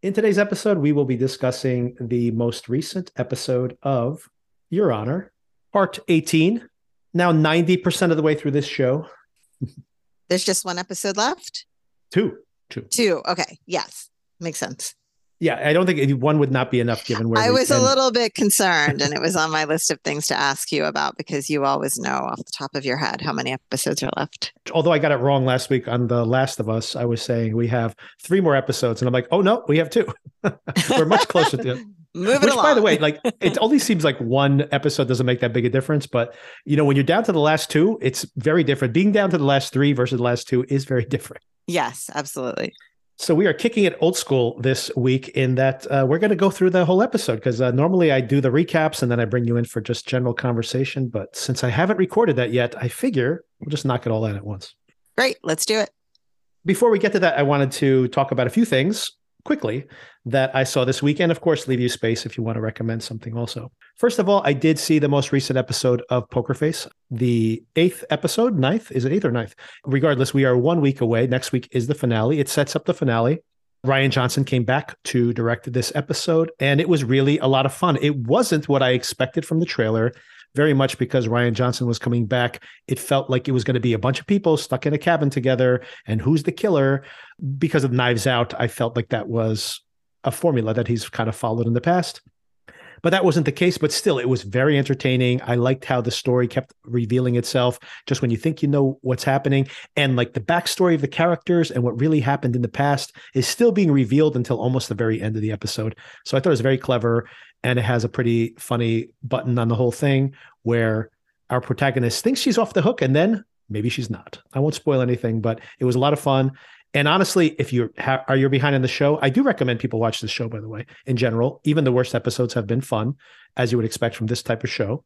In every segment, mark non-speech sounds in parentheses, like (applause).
In today's episode, we will be discussing the most recent episode of Your Honor, Part 18. Now 90% of the way through this show. There's just one episode left? Two. Two. Two. Okay. Yes. Makes sense. Yeah, I don't think one would not be enough given where I was a little bit concerned, and it was on my list of things to ask you about because you always know off the top of your head how many episodes are left. Although I got it wrong last week on The Last of Us, I was saying we have three more episodes, and I'm like, oh no, we have two. (laughs) We're much closer to (laughs) Move Which, along. by the way, like it only seems like one episode doesn't make that big a difference, but you know, when you're down to the last two, it's very different. Being down to the last three versus the last two is very (laughs) different. yes, absolutely. So we are kicking it old school this week in that uh, we're going to go through the whole episode because uh, normally I do the recaps and then I bring you in for just general conversation. But since I haven't recorded that yet, I figure we'll just knock it all out at once. Great. Let's do it. Before we get to that, I wanted to talk about a few things quickly that I saw this weekend. Of course, leave you space if you want to recommend something also. First of all, I did see the most recent episode of Poker Face, the eighth episode, ninth. Is it eighth or ninth? Regardless, we are one week away. Next week is the finale. It sets up the finale. Rian Johnson came back to direct this episode, and it was really a lot of fun. It wasn't what I expected from the trailer, very much because Rian Johnson was coming back. It felt like it was going to be a bunch of people stuck in a cabin together, and who's the killer? Because of Knives Out, I felt like that was a formula that he's kind of followed in the past. But that wasn't the case. But still, it was very entertaining. I liked how the story kept revealing itself just when you think you know what's happening. And like the backstory of the characters and what really happened in the past is still being revealed until almost the very end of the episode. So I thought it was very clever. And it has a pretty funny button on the whole thing where our protagonist thinks she's off the hook and then maybe she's not. I won't spoil anything, but it was a lot of fun. And honestly, if you ha- are you're behind in the show, I do recommend people watch the show. By the way, in general, even the worst episodes have been fun, as you would expect from this type of show.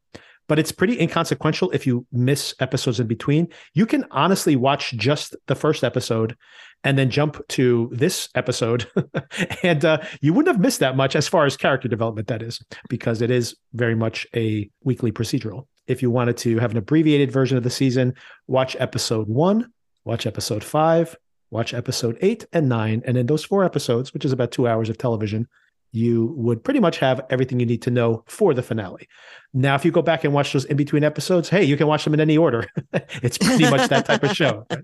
But it's pretty inconsequential if you miss episodes in between. You can honestly watch just the first episode and then jump to this episode, (laughs) and uh, you wouldn't have missed that much as far as character development. That is because it is very much a weekly procedural. If you wanted to have an abbreviated version of the season, watch episode one, watch episode five, watch episode eight and nine. And in those four episodes, which is about two hours of television, you would pretty much have everything you need to know for the finale. Now, if you go back and watch those in between episodes, hey, you can watch them in any order. (laughs) it's pretty much that type of show. (laughs)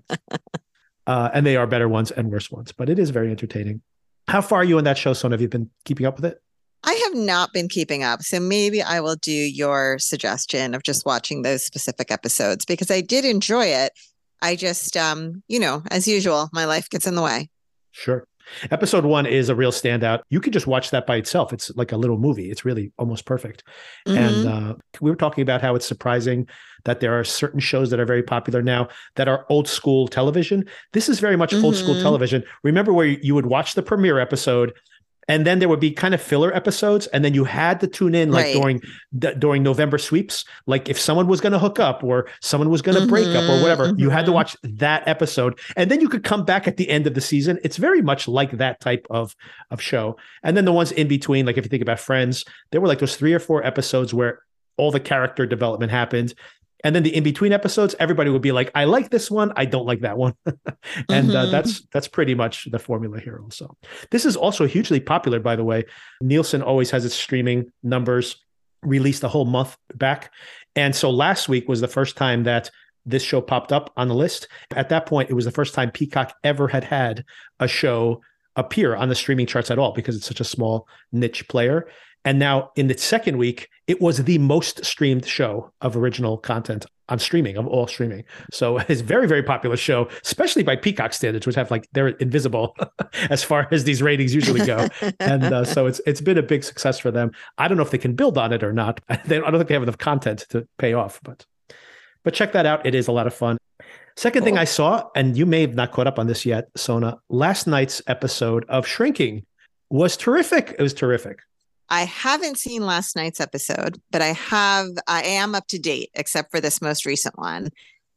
Uh, and they are better ones and worse ones, but it is very entertaining. How far are you in that show, Son? Have you been keeping up with it? I have not been keeping up. So maybe I will do your suggestion of just watching those specific episodes because I did enjoy it. I just, um, you know, as usual, my life gets in the way. Sure. Episode one is a real standout. You can just watch that by itself. It's like a little movie. It's really almost perfect. Mhm. And uh, we were talking about how it's surprising that there are certain shows that are very popular now that are old school television. This is very much old school Mhm. television. Remember where you would watch the premiere episode and then there would be kind of filler episodes and then you had to tune in like Right. during d- during November sweeps. Like if someone was going to hook up or someone was going to break up or whatever you had to Mhm. watch that episode. And then you could come back at the end of the season. It's very much like that type of of show. And then the ones in between like if you think about friends there were like those three or four episodes where all the character development happened and then the in between episodes everybody would be like i like this one. I don't like that one. (laughs) And uh, Mhm. that's that's pretty much the formula here also. This is also hugely popular by the way. Nielsen always has its streaming numbers released a whole month back. And so last week was the first time that this show popped up on the list. At that point it was the first time peacock ever had had a show appear on the streaming charts at all because it's such a small niche player and now in the second week, it was the most streamed show of original content on streaming of all streaming. So (laughs) it's a very, very popular show, especially by Peacock standards, which have like they're invisible (laughs) as far as these ratings usually go. and uh, so it's it's been a big success for them. I don't know if they can build on it or not. (laughs) They, I don't think they have enough content to pay off, but but check that out. It is a lot of fun. Second thing I saw, and you may have not caught up on this yet, Sona. Last night's episode of Shrinking was terrific. It was terrific. I haven't seen last night's episode, but I have, I am up to date except for this most recent one.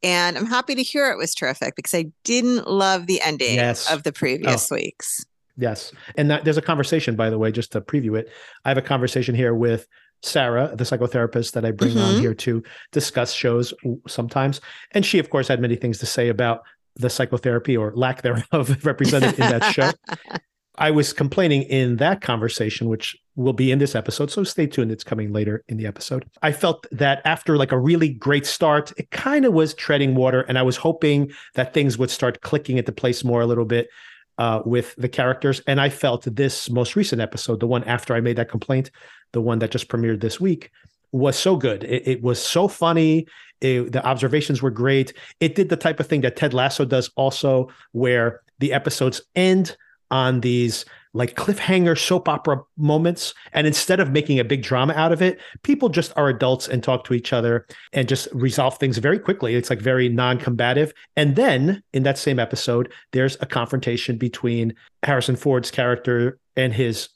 And I'm happy to hear it was terrific because I didn't love the ending Yes. of the previous weeks. Yes. And that, there's a conversation, by the way, just to preview it. I have a conversation here with Sarah, the psychotherapist that I bring on Mhm. here to discuss shows sometimes. And she, of course, had many things to say about the psychotherapy or lack thereof (laughs) represented in that show. (laughs) I was complaining in that conversation, which will be in this episode. So stay tuned. It's coming later in the episode. I felt that after like a really great start, it kind of was treading water. And I was hoping that things would start clicking into place more a little bit uh, with the characters. And I felt this most recent episode, the one after I made that complaint, the one that just premiered this week, was so good. It, it was so funny. It, the observations were great. It did the type of thing that Ted Lasso does also, where the episodes end on these like cliffhanger soap opera moments. And instead of making a big drama out of it, people just are adults and talk to each other and just resolve things very quickly. It's like very non combative. And then in that same episode, there's a confrontation between Harrison Ford's character and his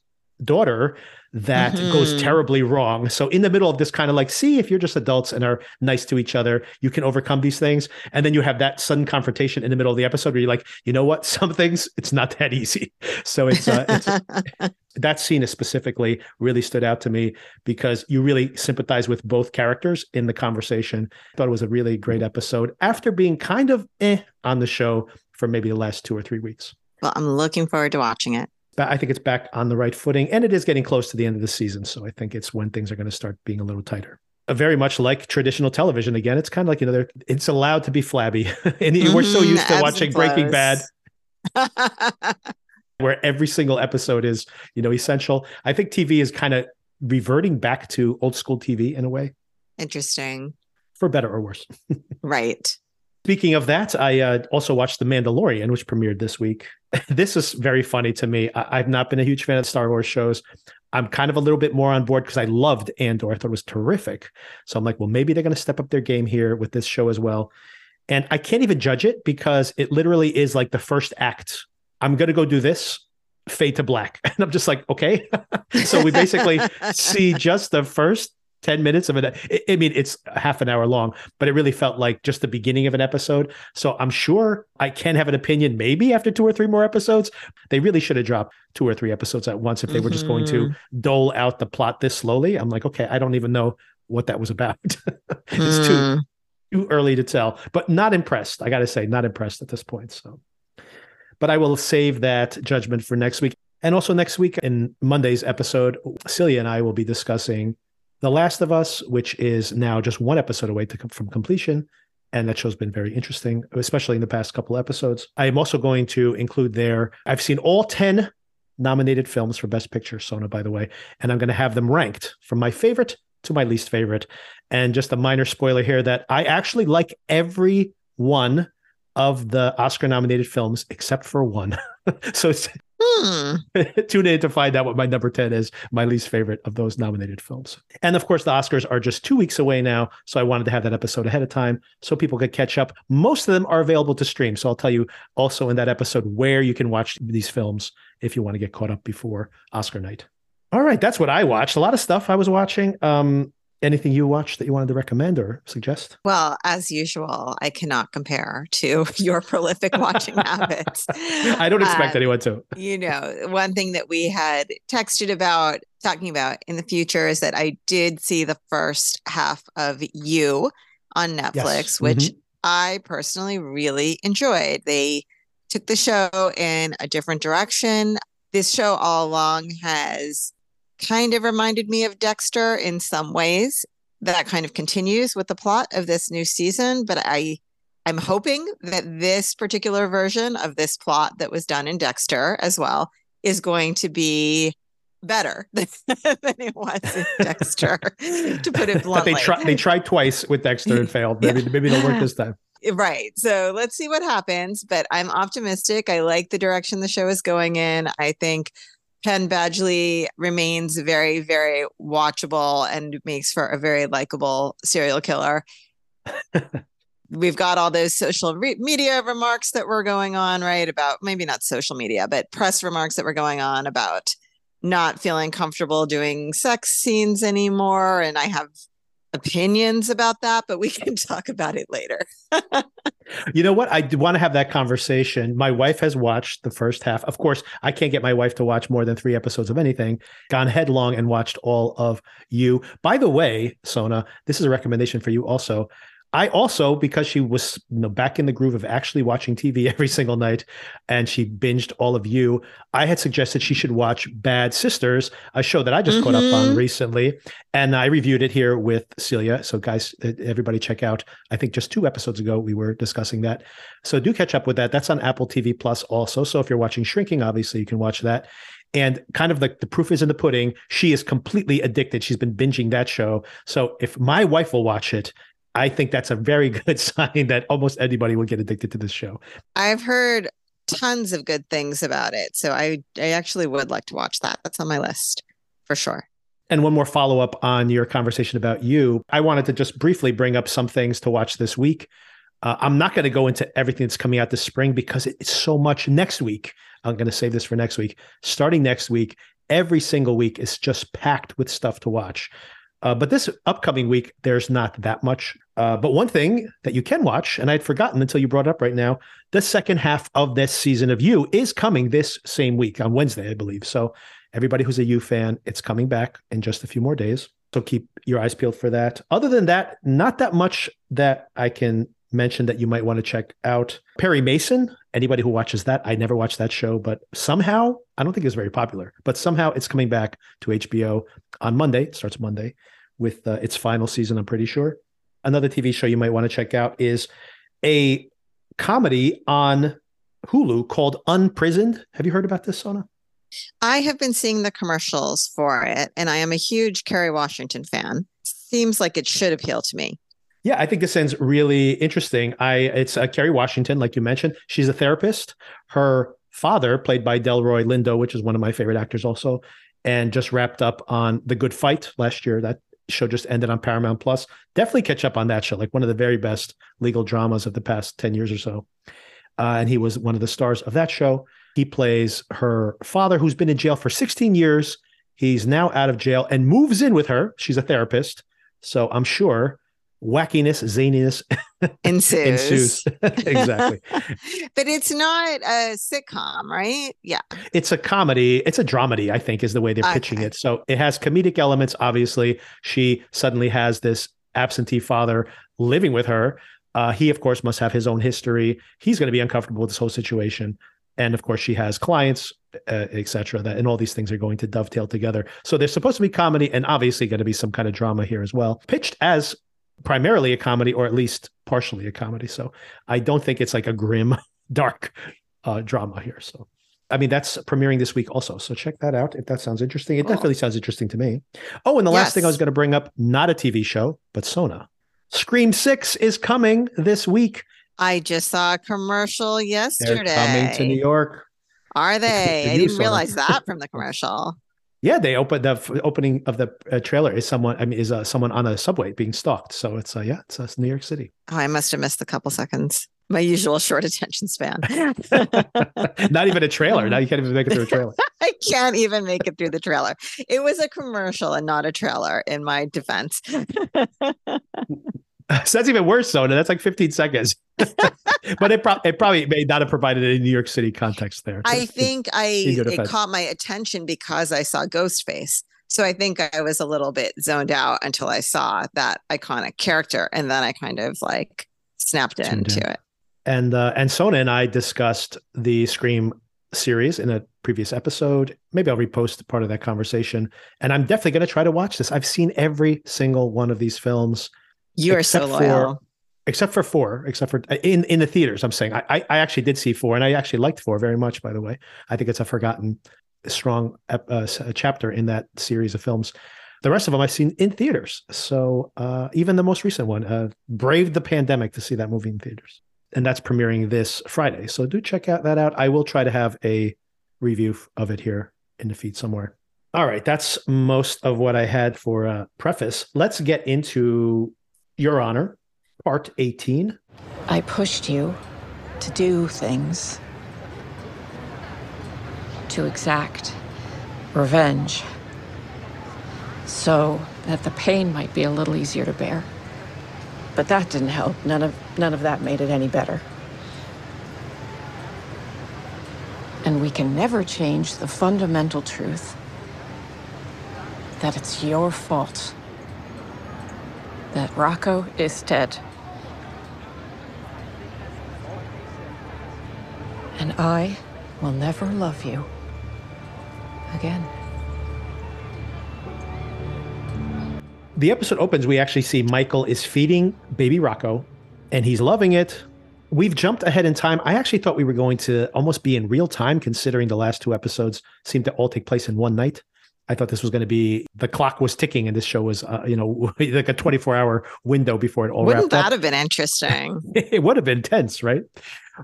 daughter that mm-hmm. goes terribly wrong. So in the middle of this kind of like, see if you're just adults and are nice to each other, you can overcome these things. And then you have that sudden confrontation in the middle of the episode where you're like, you know what? (laughs) Some things it's not that easy. (laughs) So it's, uh, it's (laughs) that scene specifically really stood out to me because you really sympathize with both characters in the conversation. I thought it was a really great episode after being kind of eh on the show for maybe the last two or three weeks. Well, I'm looking forward to watching it. I think it's back on the right footing, and it is getting close to the end of the season. So I think it's when things are going to start being a little tighter. Uh, very much like traditional television. Again, it's kind of like you know, it's allowed to be flabby, (laughs) and mm-hmm, we're so mm-hmm. used to watching Breaking Bad, (laughs) where every single episode is you know essential. I think TV is kind of reverting back to old school TV in a way. Interesting. For better or worse. (laughs) right. Speaking of that, I uh, also watched The Mandalorian, which premiered this week. (laughs) this is very funny to me. I- have not been a huge fan of Star Wars shows. I'm kind of a little bit more on board because I loved Andor. I thought it was terrific. So I'm like, well, maybe they're going to step up their game here with this show as well. And I can't even judge it because it literally is like the first act. I'm going to go do this, fade to black. (laughs) And I'm just like, okay. (laughs) so we basically see just the first 10 minutes of it. I mean, it's half an hour long, but it really felt like just the beginning of an episode. So I'm sure I can have an opinion maybe after two or three more episodes. They really should have dropped two or three episodes at once if they mm-hmm. were just going to mm-hmm. dole out the plot this slowly. I'm like, okay, I don't even know what that was about. (laughs) it's mm. too too early to tell, but not impressed. I got to say, not impressed at this point. So, but I will save that judgment for next week. And also next week in Monday's episode, Celia and I will be discussing the Last of Us, which is now just one episode away to, from completion. And that show's been very interesting, especially in the past couple episodes. I am also going to include there, I've seen all 10 nominated films for Best Picture, Sona, by the way, and I'm going to have them ranked from my favorite to my least favorite. And just a minor spoiler here that I actually like every one of the Oscar nominated films except for one. (laughs) so Hmm. (laughs) Tune in to find out what my number 10 is, my least favorite of those nominated films. And of course, the Oscars are just two weeks away now. So I wanted to have that episode ahead of time so people could catch up. Most of them are available to stream. So I'll tell you also in that episode where you can watch these films if you want to get caught up before Oscar night. All right, that's what I watched. A lot of stuff I was watching. Um, anything you watched that you wanted to recommend or suggest? Well, as usual, I cannot compare to (laughs) your prolific watching habits. (laughs) I don't expect um, anyone to. You know, one thing that we had texted about talking about in the future is that I did see the first half of You on Netflix, yes. which mm-hmm. I personally really enjoyed. They took the show in a different direction. This show all along has kind of reminded me of Dexter in some ways. That kind of continues with the plot of this new season, but I I'm hoping that this particular version of this plot that was done in Dexter as well is going to be better than, (laughs) than it was in Dexter, (laughs) to put it bluntly. they tried they tried twice with Dexter and failed. Maybe yeah. maybe they'll work this time. (laughs) Right. So let's see what happens. But I'm optimistic. I like the direction the show is going in. I think Penn Badgley remains very, very watchable and makes for a very likable serial killer. (laughs) We've got all those social re- media remarks that were going on, right? About maybe not social media, but press remarks that were going on about not feeling comfortable doing sex scenes anymore. And I have opinions about that, but we can (laughs) talk about it later. (laughs) you know what? I want to have that conversation. My wife has watched the first half. Of course, I can't get my wife to watch more than three episodes of anything. Gone headlong and watched all of you. By the way, Sona, this is a recommendation for you also. I also, because she was you know, back in the groove of actually watching TV (laughs) every single night and she binged all of you, I had suggested she should watch Bad Sisters, a show that I just mm-hmm. caught up on mm-hmm. recently. And I reviewed it here with Celia. So, guys, everybody check out. I think just two episodes ago, we were discussing that. So, do catch up with that. That's on Apple TV Plus also. So, if you're watching Shrinking, obviously, you can watch that. And kind of like the proof is in the pudding. She is completely addicted. She's been binging that show. So if my wife will watch it, I think that's a very (laughs) good sign that almost anybody will get addicted to this show. I've heard tons of good things about it. So I I actually would like to watch that. That's on my list for sure. And one more follow up on your conversation about you. I wanted to just briefly bring up some things to watch this week. Uh, I'm not going to go into everything that's coming out this spring because it's so much next week. I'm going to save this for next week. Starting next week, every single week is just packed with stuff to watch. Uh, but this upcoming week, there's not that much. Uh, but one thing that you can watch, and I'd forgotten until you brought it up right now, the second half of this season of You is coming this same week on Wednesday, I believe. So everybody who's a You fan, it's coming back in just a few more days. So keep your eyes peeled for that. Other than that, not that much that I can mention that you might want to check out. Perry Mason, anybody who watches that, I never watched that show, but somehow, I don't think it's very popular, but somehow it's coming back to HBO on Monday. It starts Monday with uh, its final season, I'm pretty sure. Another TV show you might want to check out is a comedy on Hulu called Unprisoned. Have you heard about this, Sona? I have been seeing the commercials for it, and I am a huge Kerry Washington fan. Seems like it should appeal to me. Yeah, I think this ends really interesting. I it's uh, Kerry Washington, like you mentioned. She's a therapist. Her father, played by Delroy Lindo, which is one of my favorite actors, also, and just wrapped up on The Good Fight last year. That show just ended on Paramount Plus. Definitely catch up on that show, like one of the very best legal dramas of the past 10 years or so. Uh, and he was one of the stars of that show. He plays her father, who's been in jail for 16 years. He's now out of jail and moves in with her. She's a therapist. So I'm sure wackiness, zaniness (laughs) ensues. ensues. (laughs) exactly. (laughs) but it's not a sitcom, right? Yeah. It's a comedy. It's a dramedy, I think, is the way they're pitching it. So it has comedic elements. Obviously, she suddenly has this absentee father living with her. Uh, he, of course, must have his own history. He's going to be uncomfortable with this whole situation. And of course, she has clients, uh, etc. That and all these things are going to dovetail together. So there's supposed to be comedy and obviously going to be some kind of drama here as well. Pitched as primarily a comedy or at least partially a comedy. So I don't think it's like a grim, (laughs) dark uh, drama here. So, I mean, that's premiering this week also. So check that out if that sounds interesting. It cool. definitely sounds interesting to me. Oh, and the yes. last thing I was going to bring up, not a TV show, but Sona. Scream 6 is coming this week. I just saw a commercial yesterday. They're coming to New York. Are they? I didn't realize that (laughs) from the commercial. Yeah, they opened the f- opening of the uh, trailer is someone. I mean, is uh, someone on a subway being stalked. So it's uh, yeah, it's, uh, New York City. Oh, I must have missed a couple seconds. My usual short attention span. (laughs) Not even a trailer. Now you can't even make it through a trailer. (laughs) I can't even make it through the trailer. It was a commercial and not a trailer. In my defense. (laughs) so (laughs) that's even worse, though. That's like 15 seconds. (laughs) but it, pro- it probably may not have provided a New York City context there. I think I it caught my attention because I saw Ghostface. So I think I was a little bit zoned out until I saw that iconic character, and then I kind of like snapped into in. it. And uh, and Sona and I discussed the Scream series in a previous episode. Maybe I'll repost part of that conversation. And I'm definitely going to try to watch this. I've seen every single one of these films. You are so loyal. For, except for four, except for in in the theaters. I'm saying I I actually did see four, and I actually liked four very much. By the way, I think it's a forgotten strong uh, chapter in that series of films. The rest of them I've seen in theaters. So uh, even the most recent one, uh, braved the pandemic to see that movie in theaters, and that's premiering this Friday. So do check out that out. I will try to have a review of it here in the feed somewhere. All right, that's most of what I had for a preface. Let's get into Your Honor, Part 18. I pushed you to do things, to exact revenge, so that the pain might be a little easier to bear. But that didn't help. None of, none of that made it any better. And we can never change the fundamental truth that it's your fault that Rocco is dead. And I will never love you again. The episode opens, we actually see Michael is feeding baby Rocco, and he's loving it. We've jumped ahead in time. I actually thought we were going to almost be in real time, considering the last two episodes seem to all take place in one night. I thought this was going to be the clock was ticking, and this show was, uh, you know, (laughs) like a 24 hour window before it all Wouldn't that up. have been interesting? (laughs) it would have been tense, right?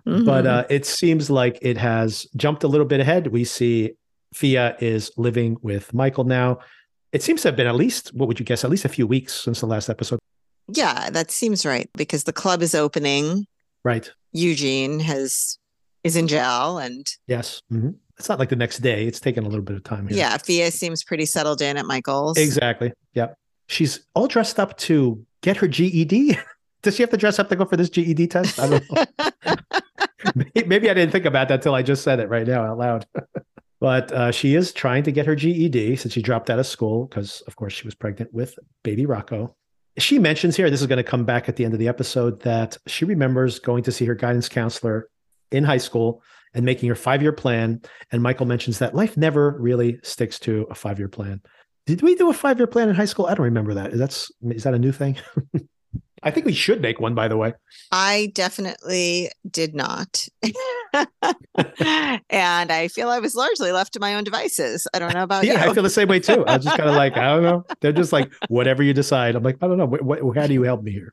Mhm. But uh, it seems like it has jumped a little bit ahead. We see Fia is living with Michael now. It seems to have been at least, what would you guess, at least a few weeks since the last episode. yeah, that seems right because the club is opening. Right. Eugene has is in jail, and Yes. hmm It's not like the next day. It's taken a little bit of time here. yeah, Fia seems pretty settled in at Michael's. Exactly. Yep. She's all dressed up to get her GED. (laughs) Does she have to dress up to go for this GED test? I don't know. (laughs) (laughs) Maybe I didn't think about that till I just said it right now out loud. but uh, she is trying to get her GED since she dropped out of school because, of course, she was pregnant with baby Rocco. She mentions here, this is going to come back at the end of the episode, that she remembers going to see her guidance counselor in high school and making your five year plan. And Michael mentions that life never really sticks to a five year plan. Did we do a five year plan in high school? I don't remember that. Is that's is that a new thing? (laughs) I think we should make one, by the way. I definitely did not. (laughs) and I feel I was largely left to my own devices. I don't know about yeah, you. I feel the same way too. I was just kind of like, I don't know. (laughs) They're just like, whatever you decide. I'm like, I don't know. What, what, how do you help me here?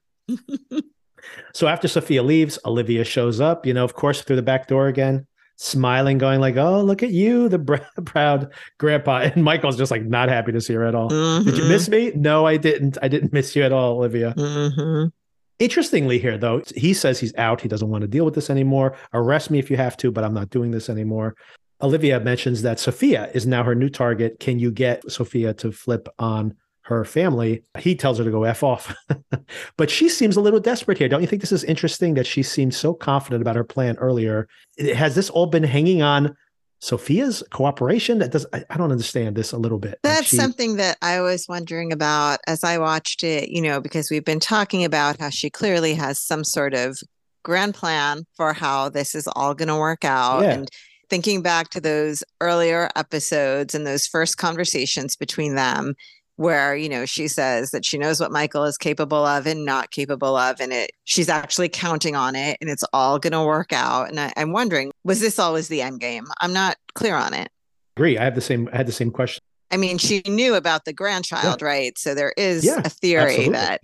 so after Sophia leaves, Olivia shows up, you know, of course, through the back door again, smiling, going like, oh, look at you, the (laughs) proud grandpa. (laughs) And Michael's just like not happy to see her at all. Did you miss me? No, I didn't. I didn't miss you at all, Olivia. mhm. Interestingly, here though, he says he's out. He doesn't want to deal with this anymore. Arrest me if you have to, but I'm not doing this anymore. Olivia mentions that Sophia is now her new target. Can you get Sophia to flip on her family? He tells her to go F off. (laughs) but she seems a little desperate here. Don't you think this is interesting that she seemed so confident about her plan earlier? Has this all been hanging on Sophia's cooperation? That does I, I don't understand this a little bit. That's she- something that I was wondering about as I watched it, you know, because we've been talking about how she clearly has some sort of grand plan for how this is all going to work out. Yeah. And thinking back to those earlier episodes and those first conversations between them, where, you know, she says that she knows what Michael is capable of and not capable of. And it she's actually counting on it and it's all going to work out. And I, I'm wondering, was this always the end game? I'm not clear on it. agree. I have the same I had the same question. I mean, she knew about the grandchild, right? So there is Yeah, a theory Absolutely. that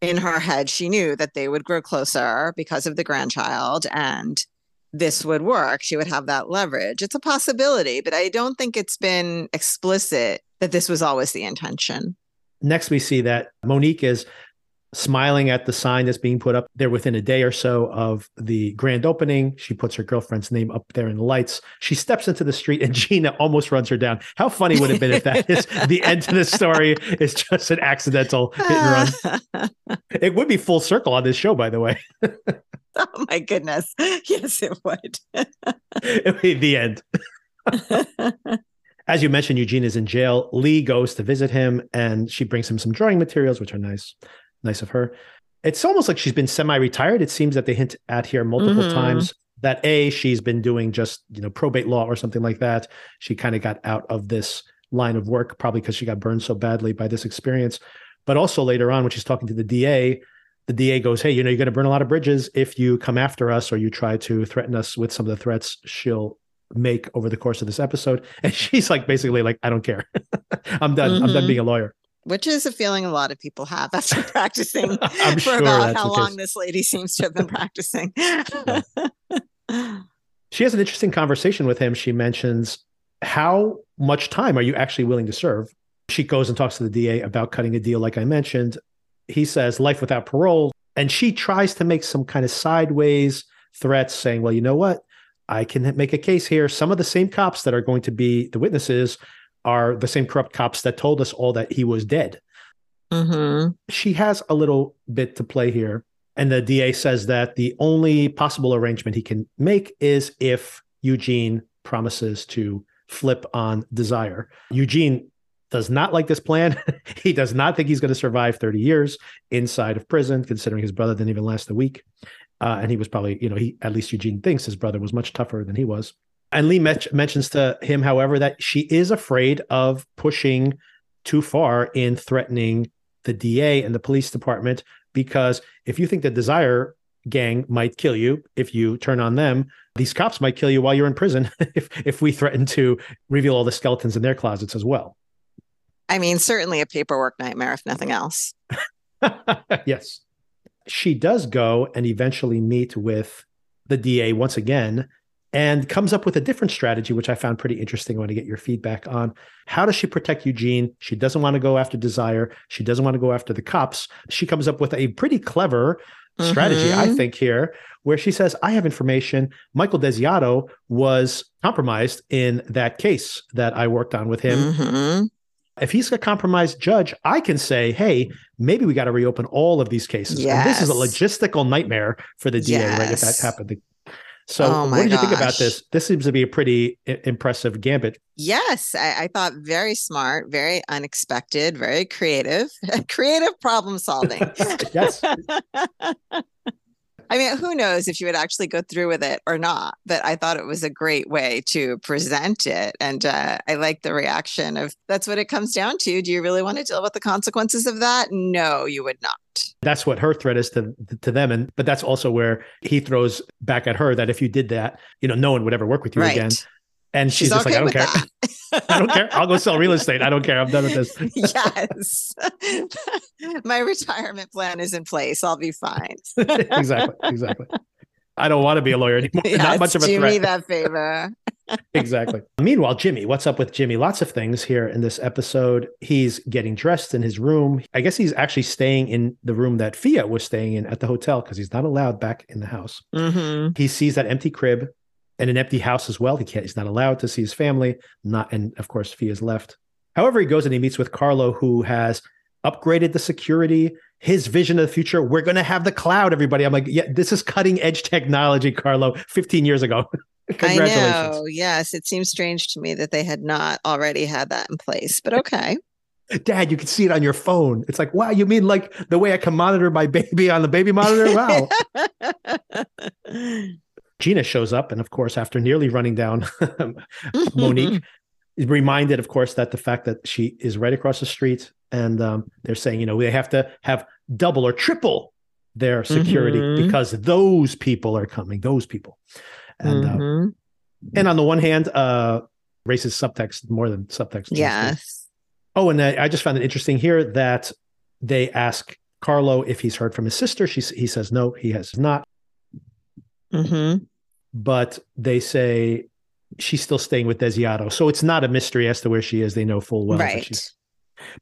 in her head, she knew that they would grow closer because of the grandchild and this would work. She would have that leverage. It's a possibility, but I don't think it's been explicit that this was always the intention. Next, we see that Monique is smiling at the sign that's being put up there within a day or so of the grand opening. She puts her girlfriend's name up there in the lights. She steps into the street and (laughs) Gina almost runs her down. How funny would it have been if that is the end to the story is just an accidental hit and run? (laughs) It would be full circle on this show, by the way. oh my goodness. (laughs) Yes, it would. It would be the end. As you mentioned, Eugene is in jail. Lee goes to visit him and she brings him some drawing materials, which are nice. Nice of her. It's almost like she's been semi-retired. It seems that they hint at here multiple Mhm. times that A, she's been doing just, you know, probate law or something like that. She kind of got out of this line of work, probably because she got burned so badly by this experience. But also later on, when she's talking to the DA, the DA goes, Hey, you know, you're going to burn a lot of bridges if you come after us or you try to threaten us with some of the threats she'll make over the course of this episode. (laughs) And she's like, basically, like, I don't care. (laughs) I'm done. I'm done mm-hmm. being a lawyer. Which is a feeling a lot of people have after (laughs) practicing I'm for sure about how long this lady seems to have been practicing. She has an interesting conversation with him. She mentions, How much time are you actually willing to serve? She goes and talks to the DA about cutting a deal, like I mentioned. He says, Life without parole. And she tries to make some kind of sideways threats, saying, Well, you know what? I can make a case here. Some of the same cops that are going to be the witnesses are the same corrupt cops that told us all that he was dead. hmm she has a little bit to play here. And the DA says that the only possible arrangement he can make is if Eugene promises to flip on desire. Eugene does not like this plan. (laughs) he does not think he's going to survive 30 years inside of prison, considering his brother didn't even last a week. Uh, and he was probably, you know, he at least Eugene thinks his brother was much tougher than he was. And Lee met- mentions to him, however, that she is afraid of pushing too far in threatening the DA and the police department because if you think the Desire gang might kill you if you turn on them, these cops might kill you while you're in prison (laughs) if if we threaten to reveal all the skeletons in their closets as well. I mean, certainly a paperwork nightmare, if nothing else. (laughs) yes. She does go and eventually meet with the DA once again and comes up with a different strategy, which I found pretty interesting. I want to get your feedback on. How does she protect Eugene? She doesn't want to go after Desire. She doesn't want to go after the cops. She comes up with a pretty clever strategy, mm-hmm. I think, here, where she says, I have information. Michael Desiato was compromised in that case that I worked on with him. Mm-hmm. If he's a compromised judge, I can say, hey, maybe we got to reopen all of these cases. Yes. And this is a logistical nightmare for the DA, yes. right? If that happened. So, oh what did you think about this? This seems to be a pretty impressive gambit. Yes, I-, I, thought very smart, very unexpected, very creative, (laughs) creative problem solving. (laughs) yes. (laughs) I mean, who knows if you would actually go through with it or not? But I thought it was a great way to present it. And uh, I like the reaction of that's what it comes down to. Do you really want to deal with the consequences of that? No, you would not. That's what her threat is to to them, and but that's also where he throws back at her that if you did that, you know, no one would ever work with you right. again. And she's, she's just okay like, I don't care. (laughs) I don't care. I'll go sell real estate. I don't care. I'm done with this. (laughs) yes. (laughs) My retirement plan is in place. I'll be fine. exactly. Exactly. I don't want to be a lawyer anymore. Yes, Not much of a do threat. me that favor. exactly. Meanwhile, Jimmy, what's up with Jimmy? Lots of things here in this episode. He's getting dressed in his room. I guess he's actually staying in the room that Fia was staying in at the hotel because he's not allowed back in the house. Mm-hmm. He sees that empty crib and an empty house as well. He can't. He's not allowed to see his family. Not, and of course, Fia's left. However, he goes and he meets with Carlo, who has upgraded the security. His vision of the future. We're going to have the cloud, everybody. I'm like, yeah, this is cutting edge technology, Carlo. 15 years ago. (laughs) Congratulations. I know. Yes, it seems strange to me that they had not already had that in place, but okay. Dad, you can see it on your phone. It's like, wow, you mean like the way I can monitor my (laughs) baby on the baby monitor? Wow. (laughs) Gina shows up, and of course, after nearly running down (laughs) Monique, is (laughs) reminded, of course, that the fact that she is right across the street, and um, they're saying, you know, they have to have double or triple their security mm-hmm. because those people are coming. Those people, and uh, mm-hmm. uh, and on the one hand, uh, racist subtext more than subtext. Yes. Oh, and I, I just found it interesting here that they ask Carlo if he's heard from his sister. She he says no, he has not. Mm-hmm but they say she's still staying with Desiato. So it's not a mystery as to where she is. They know full well. Right.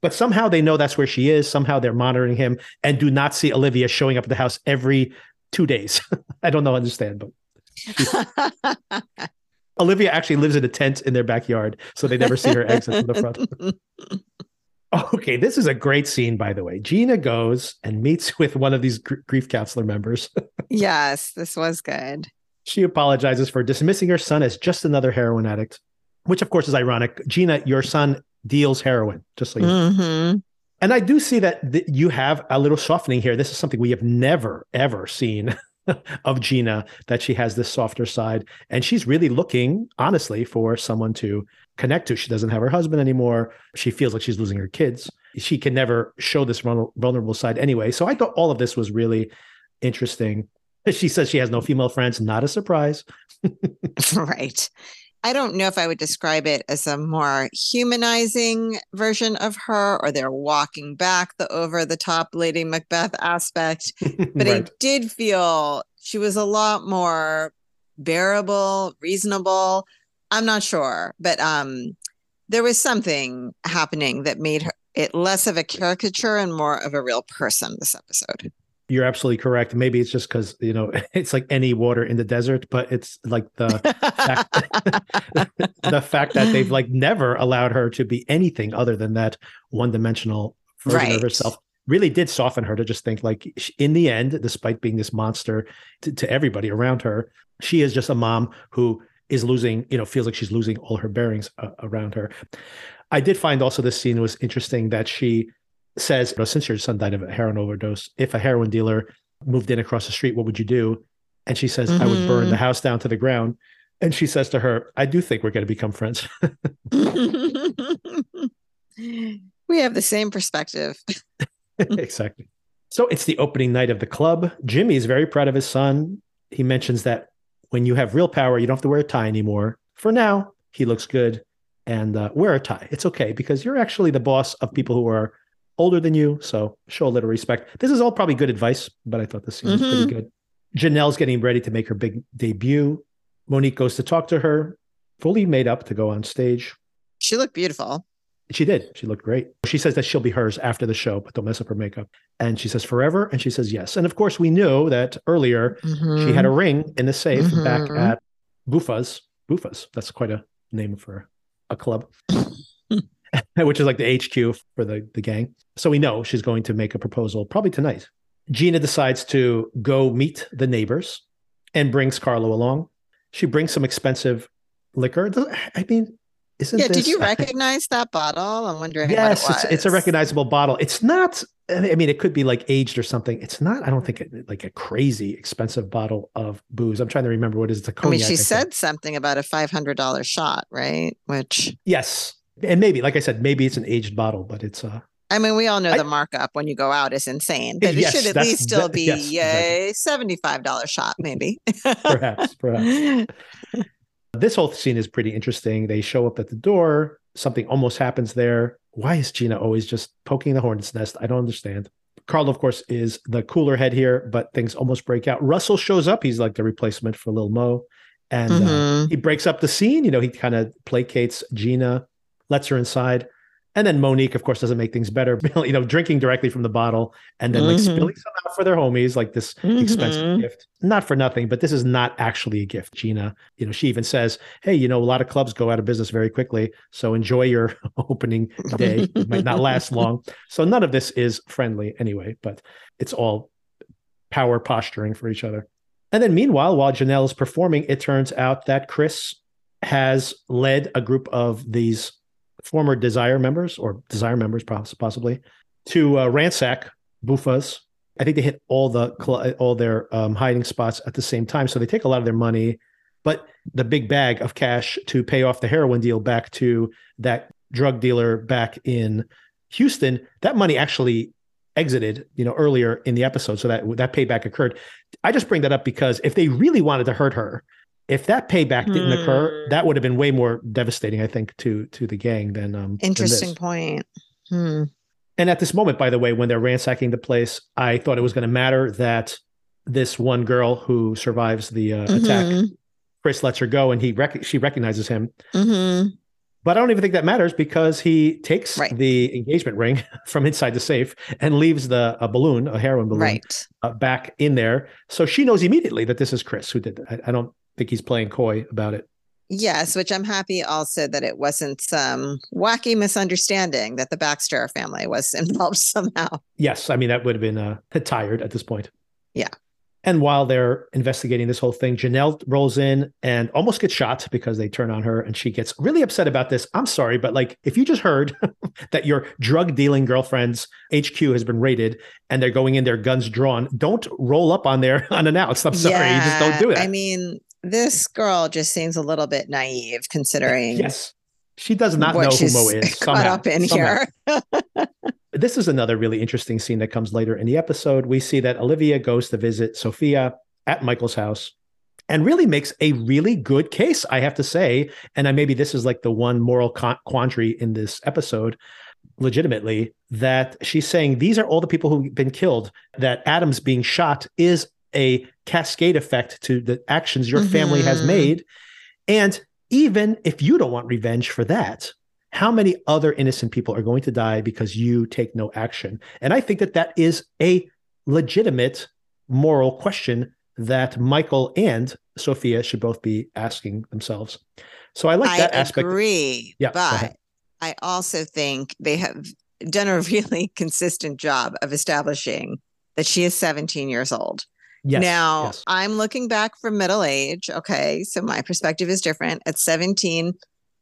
But somehow they know that's where she is. Somehow they're monitoring him and do not see Olivia showing up at the house every two days. (laughs) I don't know, understand, but (laughs) Olivia actually lives in a tent in their backyard, so they never see her exit from the front. (laughs) okay, this is a great scene, by the way. Gina goes and meets (laughs) with one of these gr- grief counselor members. (laughs) yes, this was good. She apologizes for dismissing her son as just another heroin addict, which of course is ironic. Gina, your son deals heroin, just so you know. Mm-hmm. And I do see that th- you have a little softening here. This is something we have never, ever seen (laughs) of Gina, that she has this softer side. And she's really looking, honestly, for someone to connect to. She doesn't have her husband anymore. She feels like she's losing her kids. She can never show this vulnerable side anyway. So I thought all of this was really interesting. (laughs) She says she has no female friends. Not a surprise. (laughs) (laughs) right. I don't know if I would describe it as a more humanizing version of her, or they're walking back the over the top Lady Macbeth aspect. But right. I did feel she was a lot more bearable, reasonable. I'm not sure, but um, there was something happening that made her it less of a caricature and more of a real person this episode. You're absolutely correct. Maybe it's just because you know (laughs) it's like any water in the desert, but it's like the (laughs) fact, (laughs) the fact that they've like never allowed her to be anything other than that one-dimensional version right. of herself really did soften her to just think like in the end despite being this monster to, to, everybody around her she is just a mom who is losing you know feels like she's losing all her bearings uh, around her i did find also this scene was interesting that she says, you know, since your son died of a heroin overdose, if a heroin dealer moved in across the street, what would you do? And she says, I would burn the house down to the ground. And she says to her, I do think we're going to become friends. (laughs) we have the same perspective. (laughs) exactly. So it's the opening night of the club. Jimmy is very proud of his son. He mentions that when you have real power, you don't have to wear a tie anymore. For now, he looks good and uh, wear a tie. It's okay because you're actually the boss of people who are older than you. So show a little respect. This is all probably good advice, but I thought this scene was Mhm. pretty good. Janelle's getting ready to make her big debut. Monique goes to talk to her, fully made up to go on stage. She looked beautiful. She did. She looked great. She says that she'll be hers after the show, but don't mess up her makeup. And she says forever. And she says yes. And of course, we knew that earlier she had a ring in the safe back Mhm. at Bufa's. Bufa's. That's quite a name for a club, (laughs) which is like the HQ for the, the gang. So we know she's going to make a proposal probably tonight. Gina decides to go meet the neighbors and brings Carlo along. She brings some expensive liquor. I mean, isn't yeah, this, did you recognize that bottle? I'm wondering Yes, it it's, it's a recognizable bottle. It's not. I mean, it could be like aged or something. It's not. I don't think it, like a crazy expensive bottle of booze. I'm trying to remember what it is. A I mean, she think. said something about a $500 shot, right? Which, yes, and maybe, like I said, maybe it's an aged bottle, but it's uh I mean, we all know I- the markup when you go out is insane, but Yes, it should at least still that- be yes, a $75 shot, maybe. perhaps, perhaps. (laughs) This whole scene is pretty interesting. They show up at the door. Something almost happens there. Why is Gina always just poking the hornet's nest? I don't understand. Carl, of course, is the cooler head here, but things almost break out. Russell shows up. He's like the replacement for Lil Mo. And uh, Mhm. he breaks up the scene. You know, he kind of placates Gina, lets her inside. And then Monique, of course, doesn't make things better. (laughs) You know, drinking directly from the bottle and then like Mhm. spilling some out for their homies, like this expensive Mhm. gift. Not for nothing, but this is not actually a gift. Gina, you know, she even says, "Hey, you know, a lot of clubs go out of business very quickly, so enjoy your (laughs) opening day. It might not last long." (laughs) So none of this is friendly anyway, but it's all power posturing for each other. And then meanwhile, while Janelle is performing, it turns out that Chris has led a group of these former Desire members or Desire members, possibly, to uh, ransack Bufa's. I think they hit all the all their um, hiding spots at the same time, so they take a lot of their money, but the big bag of cash to pay off the heroin deal back to that drug dealer back in Houston. That money actually exited, you know, earlier in the episode, so that that payback occurred. I just bring that up because if they really wanted to hurt her, if that payback didn't occur, Hmm. that would have been way more devastating, I think, to to the gang than um Interesting this. point. Hmm. And at this moment, by the way, when they're ransacking the place, I thought it was going to matter that this one girl who survives the uh, attack, Mhm. Chris lets her go, and he rec- she recognizes him. Mhm. But I don't even think that matters because he takes Right. the engagement ring (laughs) from inside the safe and leaves the a balloon, a heroin balloon, Right. uh, back in there. So she knows immediately that this is Chris who did that. I, I don't think he's playing coy about it. Yes, which I'm happy also that it wasn't some wacky misunderstanding that the Baxter family was (laughs) involved somehow. Yes, I mean that would have been uh, tired at this point. Yeah. And while they're investigating this whole thing, Janelle rolls in and almost gets shot because they turn on her, and she gets really upset about this. I'm sorry, but like if you just heard (laughs) that your drug dealing girlfriend's HQ has been raided and they're going in there guns drawn, don't roll up on there (laughs) unannounced. I'm sorry, you just don't do it. I mean, this girl just seems a little bit naive considering yes, she does not know who Mo is. (laughs) caught up in somehow. here. (laughs) this is another really interesting scene that comes later in the episode. We see that Olivia goes to visit Sophia at Michael's house and really makes a really good case, I have to say. And I, maybe this is like the one moral quandary in this episode, legitimately, that she's saying these are all the people who've been killed, that Adams being shot is a cascade effect to the actions your family has Mhm. made. And even if you don't want revenge for that, how many other innocent people are going to die because you take no action? And I think that that is a legitimate moral question that Michael and Sophia should both be asking themselves. So I like that I aspect. agree, Yeah, but I also think they have done a (laughs) really consistent job of establishing that she is 17 years old. Yes, now, yes. I'm looking back from middle age. Okay. So my perspective is different. At 17,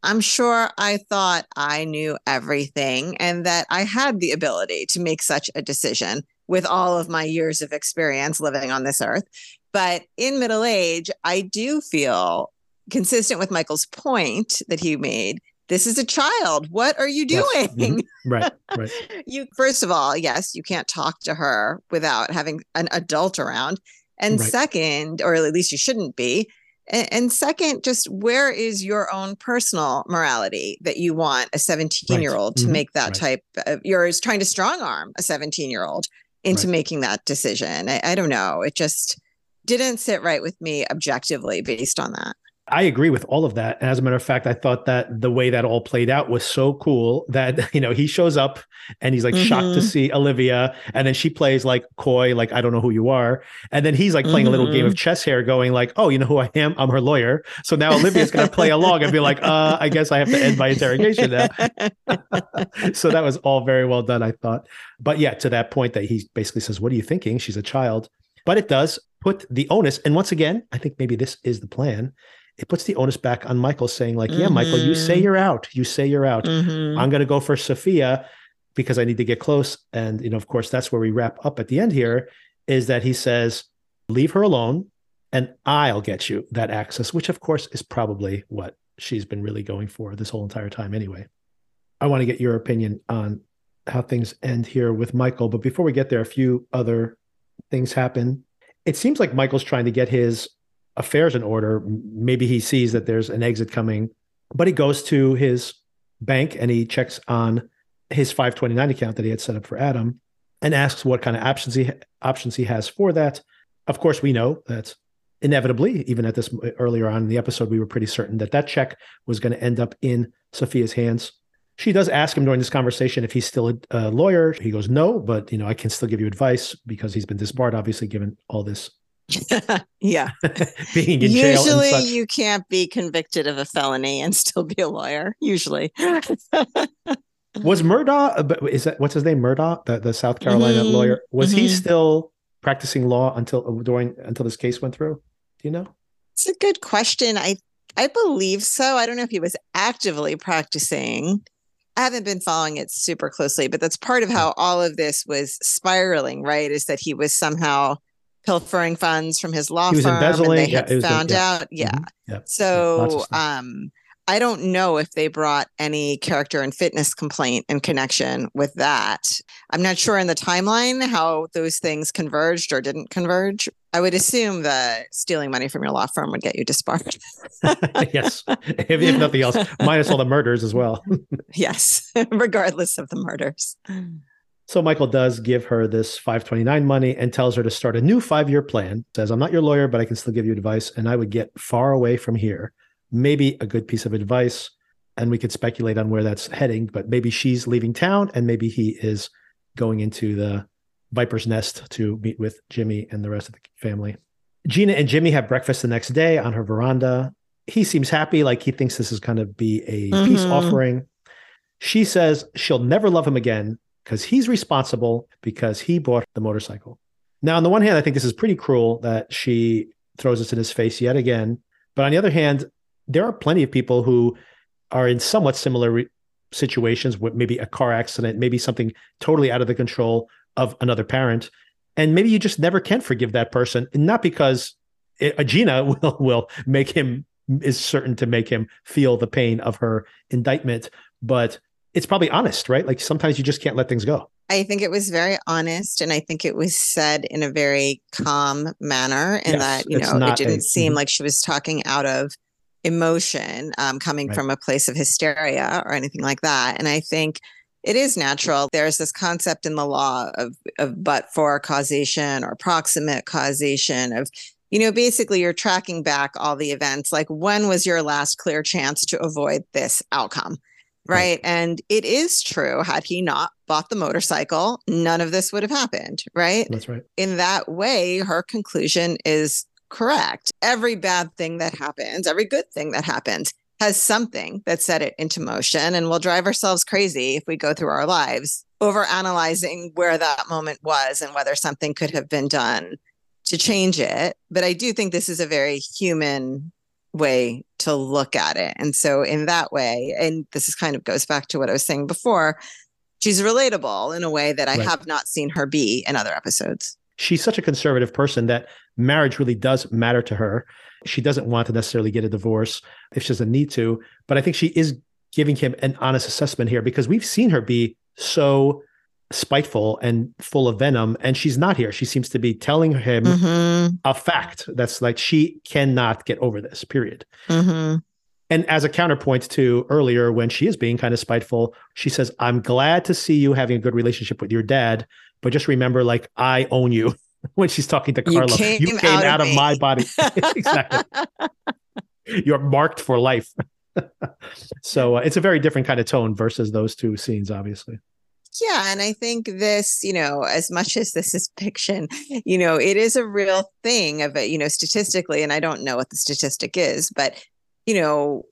I'm sure I thought I knew everything and that I had the ability to make such a decision with all of my years of experience living on this earth. But in middle age, I do feel consistent with Michael's point that he made. This is a child. What are you doing? Yes. Mm-hmm. (laughs) Right, right. you first of all, yes, you can't talk to her without having an adult around. And right. second, or at least you shouldn't be, and, second, just where is your own personal morality that you want a 17 year old to mm-hmm. make that right. type of, you're trying to strong arm a 17 year old into right. making that decision. I, I don't know. It just didn't sit right with me objectively based on that. I agree with all of that. And as a matter of fact, I thought that the way that all played out was so cool that, (laughs) you know, he shows up and he's like mm-hmm. shocked to mm-hmm. see Olivia. And then she plays like coy, like, I don't know who you are. And then he's like playing mm-hmm. a little game of mm-hmm. chess here, going like, oh, you know who I am? I'm her lawyer. So now Olivia's going to play along and be like, uh, I guess I have to end my interrogation now. (laughs) so that was all very well done, I thought. But yeah, to that point that he basically says, what are you thinking? She's a child. But it does put the onus. And once again, I think maybe this is the plan it puts the onus back on Michael saying, like, yeah, mm-hmm. Michael, you say mm-hmm. you're out. You say you're out. Mm-hmm. I'm going to go for Sophia because I need to get close. And, you know, of course, that's where we wrap up at the end here is that he says, leave her alone and I'll get you that access, which of course is probably what she's been really going for this whole entire time anyway. I want to get your opinion on how things end here with Michael. But before we get there, a few other things happen. It seems like Michael's trying to get his affairs in order. Maybe he sees that there's an exit coming, but he goes to his bank and he checks on his 529 account that he had set up for Adam and asks what kind of options he options he has for that. Of course, we know that inevitably, even at this earlier on in the episode, we were pretty certain that that check was going to end up in Sophia's hands. She does ask him during this conversation if he's still a, a, lawyer. He goes, no, but you know, I can still give you advice because he's been disbarred, obviously, given all this (laughs) yeah. (laughs) Being in Usually you can't be convicted of a felony and still be a lawyer. Usually. (laughs) was Murdaugh is that what's his name? Murdaugh, the, the South Carolina mm-hmm. lawyer. Was mm-hmm. he still practicing law until during until this case went through? Do you know? It's a good question. I I believe so. I don't know if he was actively practicing. I haven't been following it super closely, but that's part of how all of this was spiraling, right? Is that he was somehow pilfering funds from his law he was firm embezzling. and they had yeah, found yeah. out. Yeah. Mm-hmm. yeah. So um I don't know if they brought any character and fitness complaint in connection with that. I'm not sure in the timeline how those things converged or didn't converge. I would assume that stealing money from your law firm would get you disbarred. (laughs) yes, if, if nothing else, minus all the murders as well. (laughs) yes, (laughs) regardless of the murders. So Michael does give her this 529 money and tells her to start a new five year plan. Says, I'm not your lawyer, but I can still give you advice. And I would get far away from here. Maybe a good piece of advice. And we could speculate on where that's heading, but maybe she's leaving town and maybe he is going into the Viper's Nest to meet with Jimmy and the rest of the family. Gina and Jimmy have breakfast the next day on her veranda. He seems happy, like he thinks this is going to be a mm-hmm. peace offering. She says she'll never love him again because he's responsible because he bought the motorcycle. Now, on the one hand, I think this is pretty cruel that she throws this in his face yet again. But on the other hand, there are plenty of people who are in somewhat similar re- situations with maybe a car accident, maybe something totally out of the control of another parent. And maybe you just never can forgive that person. And not because it, Gina (laughs) will, will make him, is certain to make him feel the pain of her indictment, but it's probably honest, right? Like sometimes you just can't let things go. I think it was very honest and I think it was said in a very calm manner and yes, that, you know, it didn't a, seem mm-hmm. like she was talking out of emotion um, coming right. from a place of hysteria or anything like that. And I think it is natural. There's this concept in the law of, of but for causation or proximate causation of, you know, basically you're tracking back all the events. Like when was your last clear chance to avoid this outcome? Right? And it is true. Had he not bought the motorcycle, none of this would have happened. Right. That's right. In that way, her conclusion is correct. Every bad thing that happens, every good thing that happens has something that set it into motion. And we'll drive ourselves crazy if we go through our lives over analyzing where that moment was and whether something could have been done to change it. But I do think this is a very human way to look at it. And so, in that way, and this is kind of goes back to what I was saying before, she's relatable in a way that I right. have not seen her be in other episodes. she's such a conservative person that marriage really does matter to her. She doesn't want to necessarily get a divorce if she doesn't need to. But I think she is giving him an honest assessment here because we've seen her be so spiteful and full of venom and she's not here. She seems to be telling him Mhm. a fact that's like she cannot get over this period. Mhm. and as a counterpoint to earlier when she is being kind of spiteful she says i'm glad to see you having a good relationship with your dad but just remember like i own you. (laughs) When she's talking to You came you came out of out of me." my body. (laughs) (laughs) Exactly. You're marked for life. So uh, it's a very different kind of tone versus those two scenes obviously Yeah, and I think this, you know, as much as this is fiction, you know, it is a real thing of it, you know, statistically, and I don't know what the statistic is, but you know,